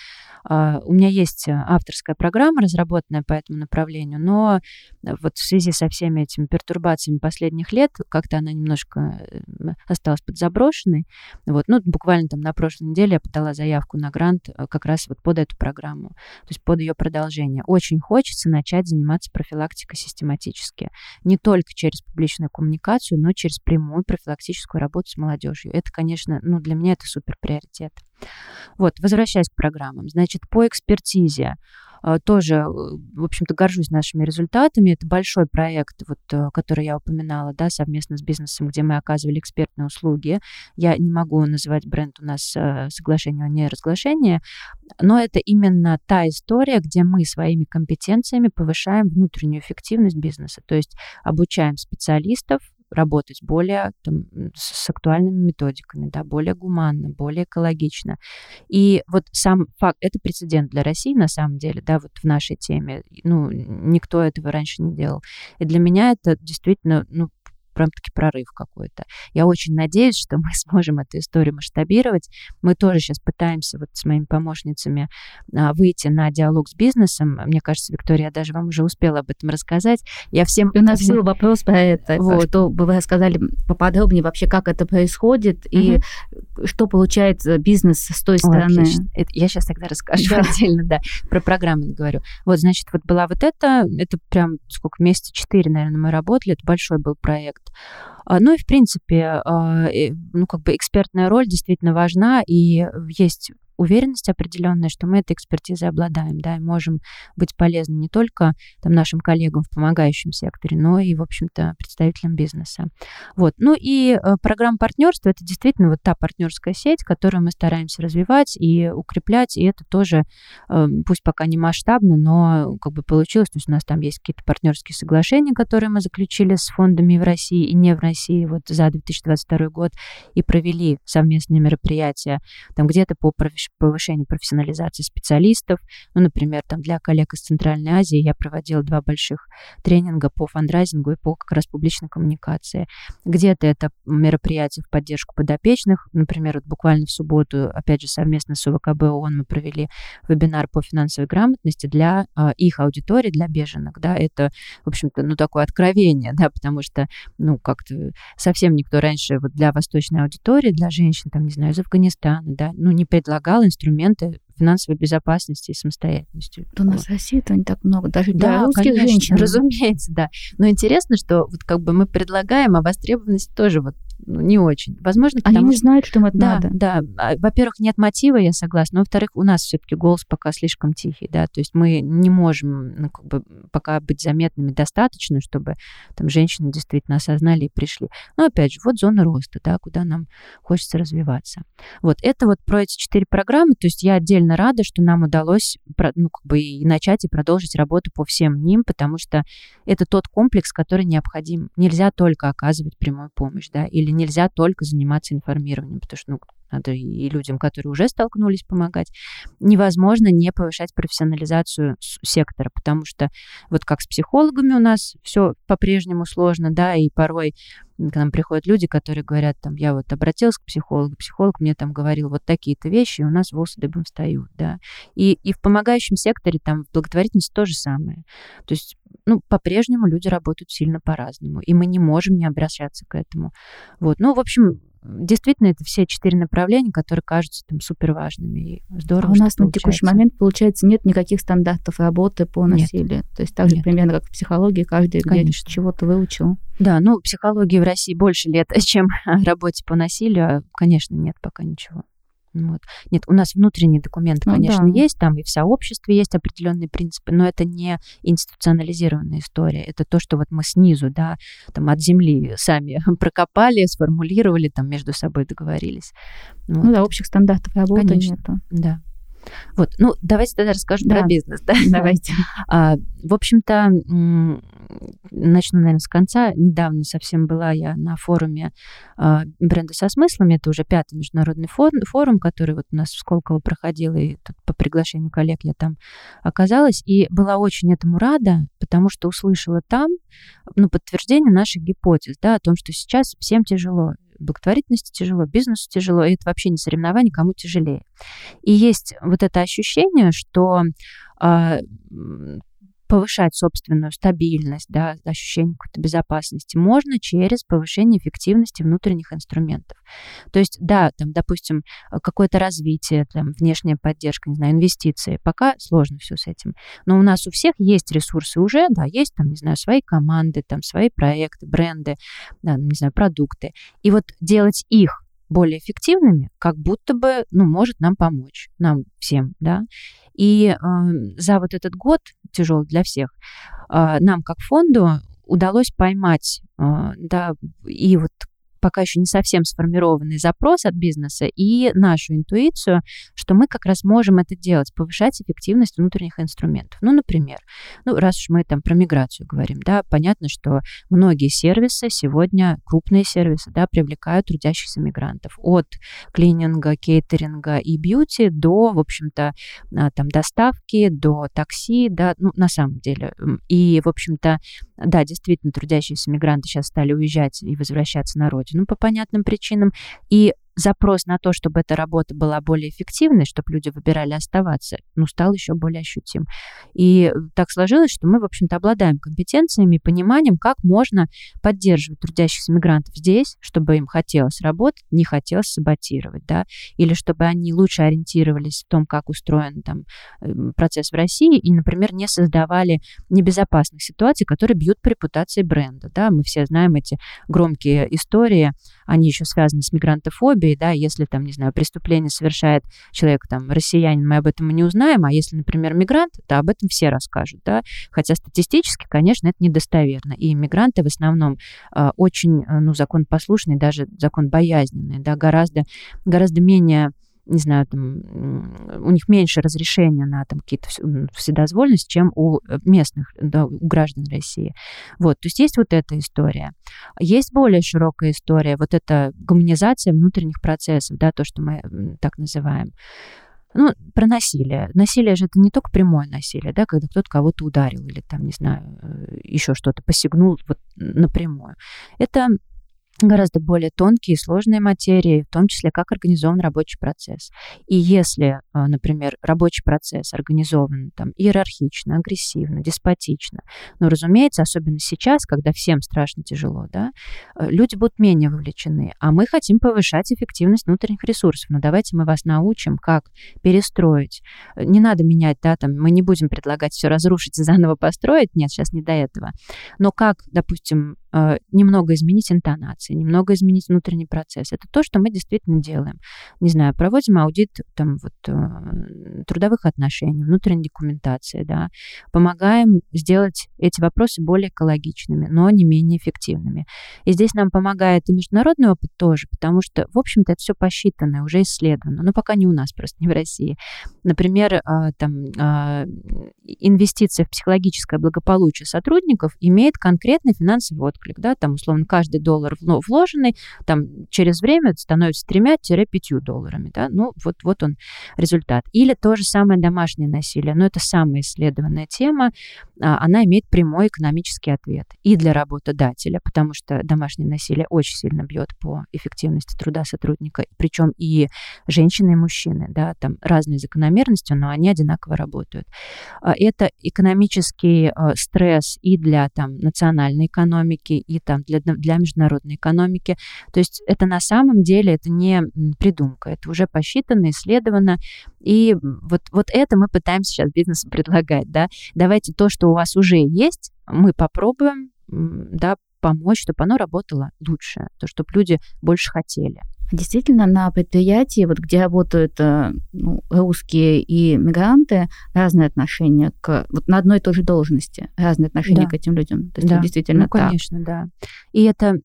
А, у меня есть авторская программа, разработанная по этому направлению, но вот в связи со всеми этими пертурбациями последних лет как-то она немножко э, осталась подзаброшенной. Вот. Ну, буквально там на прошлой неделе я подала заявку на грант э, как раз вот под эту программу, то есть под ее продолжение. Очень хочется начать заниматься профилактикой систематически. Не только через публичную коммуникацию, но через прямую профилактическую работу с молодежью. Это, конечно, ну, для меня это супер приоритет. Вот, возвращаясь к программам. Значит, по экспертизе а, тоже, э, в общем-то, горжусь нашими результатами. Это большой проект, вот, э, который я упоминала, да, совместно с бизнесом, где мы оказывали экспертные услуги. Я не могу называть бренд у нас э, соглашение о неразглашении, но это именно та история, где мы своими компетенциями повышаем внутреннюю эффективность бизнеса, то есть обучаем специалистов, работать более там, с актуальными методиками, да, более гуманно, более экологично. И вот сам факт, это прецедент для России на самом деле, да, вот в нашей теме. Ну, никто этого раньше не делал. И для меня это действительно, ну, прям-таки прорыв какой-то. Я очень надеюсь, что мы сможем эту историю масштабировать. Мы тоже сейчас пытаемся вот с моими помощницами а, выйти на диалог с бизнесом. Мне кажется, Виктория, я даже вам уже успела об этом рассказать. Я всем... У нас был вопрос про это, вот. что бы вы рассказали поподробнее вообще, как это происходит угу. и что получает бизнес с той стороны. О, я сейчас тогда расскажу да. отдельно, да, про программы говорю. Вот, значит, вот была вот это, это прям сколько, месяца четыре, наверное, мы работали, это большой был проект ну и, в принципе, а, ну, как бы экспертная роль действительно важна, и есть уверенность определенная, что мы этой экспертизой обладаем, да, и можем быть полезны не только там, нашим коллегам в помогающем секторе, но и, в общем-то, представителям бизнеса. Вот. Ну и э, программа партнерства это действительно вот та партнерская сеть, которую мы стараемся развивать и укреплять, и это тоже, э, пусть пока не масштабно, но как бы получилось, то есть у нас там есть какие-то партнерские соглашения, которые мы заключили с фондами в России и не в России вот за 2022 год и провели совместные мероприятия, там где-то по повышению профессионализации специалистов. Ну, например, там для коллег из Центральной Азии я проводила два больших тренинга по фандрайзингу и по как раз публичной коммуникации. Где-то это мероприятие в поддержку подопечных. Например, вот буквально в субботу, опять же, совместно с УВКБ ООН мы провели вебинар по финансовой грамотности для а, их аудитории, для беженок. Да, это, в общем-то, ну, такое откровение, да, потому что, ну, как-то совсем никто раньше вот для восточной аудитории, для женщин, там, не знаю, из Афганистана, да, ну, не предлагал предлагал инструменты финансовой безопасности и самостоятельности. То у нас в России-то не так много, даже для да, русских конечно, женщин. Разумеется, да. Но интересно, что вот как бы мы предлагаем, а востребованность тоже вот ну, не очень. Возможно, Они потому не знают, что им это Да, надо. да. А, Во-первых, нет мотива, я согласна. Во-вторых, у нас все-таки голос пока слишком тихий, да. То есть мы не можем, ну, как бы, пока быть заметными достаточно, чтобы там женщины действительно осознали и пришли. Но, опять же, вот зона роста, да, куда нам хочется развиваться. Вот это вот про эти четыре программы. То есть я отдельно рада, что нам удалось, ну, как бы, и начать и продолжить работу по всем ним, потому что это тот комплекс, который необходим. Нельзя только оказывать прямую помощь, да, или нельзя только заниматься информированием, потому что, ну, надо и людям, которые уже столкнулись, помогать. Невозможно не повышать профессионализацию сектора, потому что вот как с психологами у нас все по-прежнему сложно, да, и порой к нам приходят люди, которые говорят, там, я вот обратилась к психологу, психолог мне там говорил вот такие-то вещи, и у нас волосы дыбом встают, да. И, и в помогающем секторе, там, в благотворительности то же самое. То есть, ну, по-прежнему люди работают сильно по-разному, и мы не можем не обращаться к этому. Вот, ну, в общем, действительно, это все четыре направления, которые кажутся там супер важными. И здорово, А у нас на текущий момент, получается, нет никаких стандартов работы по Нет. насилию. То есть так же Нет. примерно, как в психологии, каждый Конечно. чего-то выучил. Да, ну, психологии в России больше лет, чем работе по насилию, а, конечно, нет пока ничего. Ну Вот. Нет, у нас внутренние документы, Ну конечно, да. есть, там и в сообществе есть определенные принципы, но это не институционализированная история. Это то, что вот мы снизу, да, там от земли сами прокопали, сформулировали, там между собой договорились. Вот. Ну да, общих стандартов работы Конечно. нету. Да. Вот, ну, давайте тогда расскажем Да. про бизнес, да? Давайте. А, в общем-то, начну, наверное, с конца. Недавно совсем была я на форуме а, бренда со смыслами. Это уже пятый международный форум, форум, который вот у нас в Сколково проходил, и тут по приглашению коллег я там оказалась. И была очень этому рада, потому что услышала там ну, подтверждение наших гипотез, да, о том, что сейчас всем тяжело. Благотворительности тяжело, бизнесу тяжело, и это вообще не соревнование, кому тяжелее. И есть вот это ощущение, что а, повышать собственную стабильность, да, ощущение какой-то безопасности можно через повышение эффективности внутренних инструментов. То есть, да, там, допустим, э, какое-то развитие, там, внешняя поддержка, не знаю, инвестиции, пока сложно все с этим. Но у нас у всех есть ресурсы уже, да, есть там, не знаю, свои команды, там, свои проекты, бренды, да, не знаю, продукты. И вот делать их более эффективными, как будто бы, ну, может нам помочь, нам всем, да. И э, за вот этот год, тяжелый для всех, э, нам как фонду удалось поймать, э, да, и вот пока еще не совсем сформированный запрос от бизнеса и нашу интуицию, что мы как раз можем это делать, повышать эффективность внутренних инструментов. Ну, например, ну, раз уж мы там про миграцию говорим, да, понятно, что многие сервисы сегодня, крупные сервисы, да, привлекают трудящихся мигрантов. От клининга, кейтеринга и бьюти до, в общем-то, а, там, доставки, до такси, да, ну, на самом деле. И, в общем-то, да, действительно, трудящиеся мигранты сейчас стали уезжать и возвращаться на родину по понятным причинам. И запрос на то, чтобы эта работа была более эффективной, чтобы люди выбирали оставаться, ну, стал еще более ощутим. И так сложилось, что мы, в общем-то, обладаем компетенциями пониманием, как можно поддерживать трудящихся мигрантов здесь, чтобы им хотелось работать, не хотелось саботировать, да, или чтобы они лучше ориентировались в том, как устроен там э, процесс в России, и, например, не создавали небезопасных ситуаций, которые бьют по репутации бренда, да, мы все знаем эти громкие истории, они еще связаны с мигрантофобией, да, если там, не знаю, преступление совершает человек, там, россиянин, мы об этом не узнаем, а если, например, мигрант, то об этом все расскажут, да, хотя статистически, конечно, это недостоверно, и мигранты в основном э, очень, э, ну, законопослушные, даже закон боязненные, да, гораздо, гораздо менее не знаю, там, у них меньше разрешения на там какие-то вс- м, вседозволенность, чем у э, местных, да, у граждан России. Вот, то есть есть вот эта история. Есть более широкая история, вот эта гуманизация внутренних процессов, да, то, что мы так называем. Ну, про насилие. Насилие же это не только прямое насилие, да, когда кто-то кого-то ударил или там, не знаю, еще что-то посягнул вот напрямую. Это гораздо более тонкие и сложные материи, в том числе как организован рабочий процесс. И если, а, например, рабочий процесс организован там иерархично, агрессивно, деспотично, ну, разумеется, особенно сейчас, когда всем страшно тяжело, да, э, люди будут менее вовлечены, а мы хотим повышать эффективность внутренних ресурсов. Ну, давайте мы вас научим, как перестроить. Э, Не надо менять, да, там, мы не будем предлагать все разрушить и заново построить, нет, сейчас не до этого. Но как, допустим, э, немного изменить интонации, немного изменить внутренний процесс. Это то, что мы действительно делаем. Не знаю, проводим аудит там, вот, э, трудовых отношений, внутренней документации, да, помогаем сделать эти вопросы более экологичными, но не менее эффективными. И здесь нам помогает и международный опыт тоже, потому что, в общем-то, это все посчитано, уже исследовано, но пока не у нас просто, не в России. Например, а, там, инвестиция в психологическое благополучие сотрудников имеет конкретный финансовый отклик, да, там, условно, каждый доллар вложенный, там, через время становится 3-5 долларами, да, ну, вот, вот он результат. Или то же самое домашнее насилие, но это самая исследованная тема, а, она имеет прямой экономический ответ и для работодателя, потому что домашнее насилие очень сильно бьет по эффективности труда сотрудника, причем и женщины, и мужчины, да, там разные закономерности, но они одинаково работают. А, это экономический а, стресс и для там национальной экономики, и там для, для международной экономики. То есть это на самом деле это не придумка, это уже посчитано, исследовано, и вот, вот это мы пытаемся сейчас бизнесу предлагать, да. Давайте то, что у вас уже есть, мы попробуем, да, помочь, чтобы оно работало лучше, то, чтобы люди больше хотели. Действительно, на предприятии, вот где работают э, ну, русские и мигранты, разные отношения к вот на одной и той же должности, разные отношения да. к этим людям. То есть да. действительно ну, так. конечно, да. И это,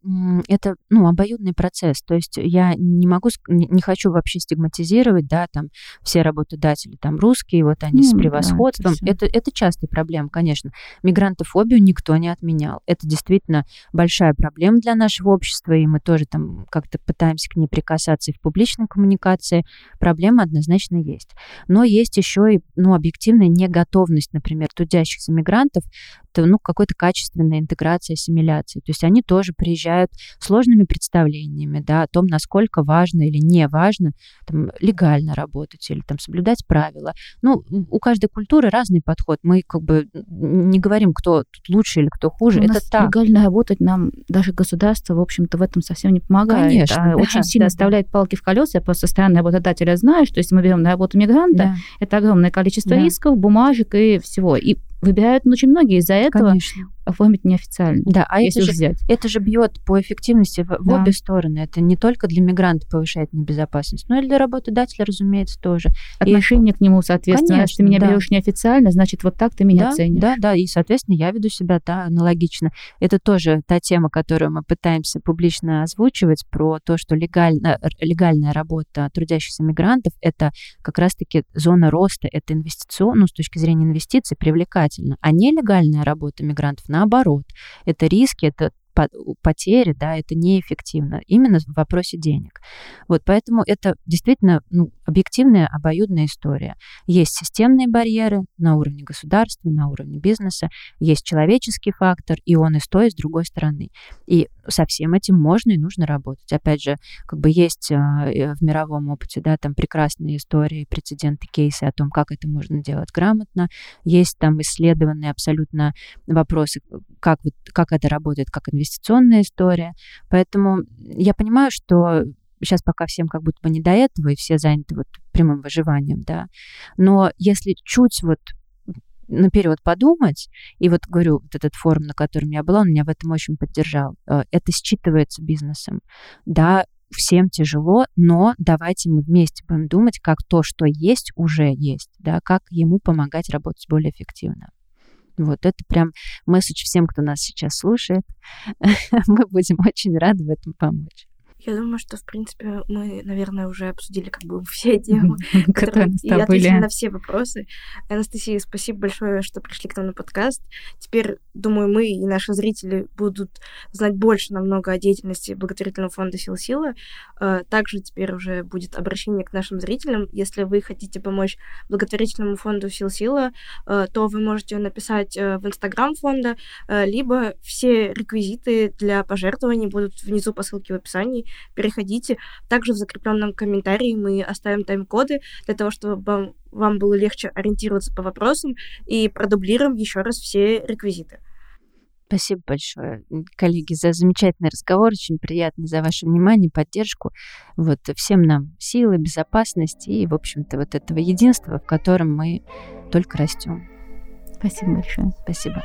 это ну, обоюдный процесс. То есть я не могу, не хочу вообще стигматизировать, да, там все работодатели там русские, вот они ну, с превосходством. Да, это, это, это частая проблема, конечно. Мигрантофобию никто не отменял. Это действительно большая проблема для нашего общества, и мы тоже там как-то пытаемся к ней прикасаться и в публичной коммуникации, проблема однозначно есть. Но есть еще и ну, объективная неготовность, например, трудящихся мигрантов ну, какой-то качественной интеграции, ассимиляции. То есть они тоже приезжают сложными представлениями да, о том, насколько важно или не важно там, легально работать или там, соблюдать правила. Ну, у каждой культуры разный подход. Мы как бы не говорим, кто тут лучше или кто хуже. У Это нас так. легально работать нам даже государство, в общем-то, в этом совсем не помогает. Конечно, а да, очень сильно да, вставляет палки в колеса. Я просто стороны работодателя знаю, что если мы берем на работу мигранта, да. это огромное количество да. рисков, бумажек и всего. И выбирают очень многие из-за этого. Конечно оформить неофициально. Да, а если это же, взять. это же бьет по эффективности в, в обе стороны. Это не только для мигранта повышает небезопасность, но и для работодателя, разумеется, тоже. Отношение и... к нему, соответственно. Конечно, если ты меня да. берешь неофициально, значит, вот так ты меня да, ценишь. Да, да, и, соответственно, я веду себя да, аналогично. Это тоже та тема, которую мы пытаемся публично озвучивать, про то, что легально, легальная работа трудящихся мигрантов — это как раз-таки зона роста, это инвестиционно, ну, с точки зрения инвестиций, привлекательно. А нелегальная работа мигрантов, наоборот. Это риски, это потери, да, это неэффективно именно в вопросе денег. Вот поэтому это действительно ну, объективная обоюдная история. Есть системные барьеры на уровне государства, на уровне бизнеса, есть человеческий фактор, и он и с той, и с другой стороны. И со всем этим можно и нужно работать. Опять же, как бы есть э, в мировом опыте, да, там прекрасные истории, прецеденты, кейсы о том, как это можно делать грамотно. Есть там исследованные абсолютно вопросы, как, вот, как это работает, как инвестиционная история. Поэтому я понимаю, что сейчас пока всем как будто бы не до этого, и все заняты вот прямым выживанием, да. Но если чуть вот наперед подумать, и вот говорю, вот этот форум, на котором я была, он меня в этом очень поддержал. Э, это считывается бизнесом. Да, всем тяжело, но давайте мы вместе будем думать, как то, что есть, уже есть, да, как ему помогать работать более эффективно. Вот это прям месседж всем, кто нас сейчас слушает. мы будем очень рады в этом помочь. Я думаю, что, в принципе, мы, наверное, уже обсудили как бы все темы, которые и ответили на все вопросы. Анастасия, спасибо большое, что пришли к нам на подкаст. Теперь, думаю, мы и наши зрители будут знать больше намного о деятельности благотворительного фонда «Сил Сила». Э, также теперь уже будет обращение к нашим зрителям. Если вы хотите помочь благотворительному фонду «Сил Сила», э, то вы можете написать э, в Инстаграм фонда, либо все реквизиты для пожертвований будут внизу по ссылке в описании переходите. Также в закрепленном комментарии мы оставим тайм-коды для того, чтобы вам было легче ориентироваться по вопросам и продублируем еще раз все реквизиты. Спасибо большое, коллеги, за замечательный разговор. Очень приятный за ваше внимание, поддержку. Вот всем нам силы, безопасности и, в общем-то, вот этого единства, в котором мы только растем. Спасибо большое. Спасибо.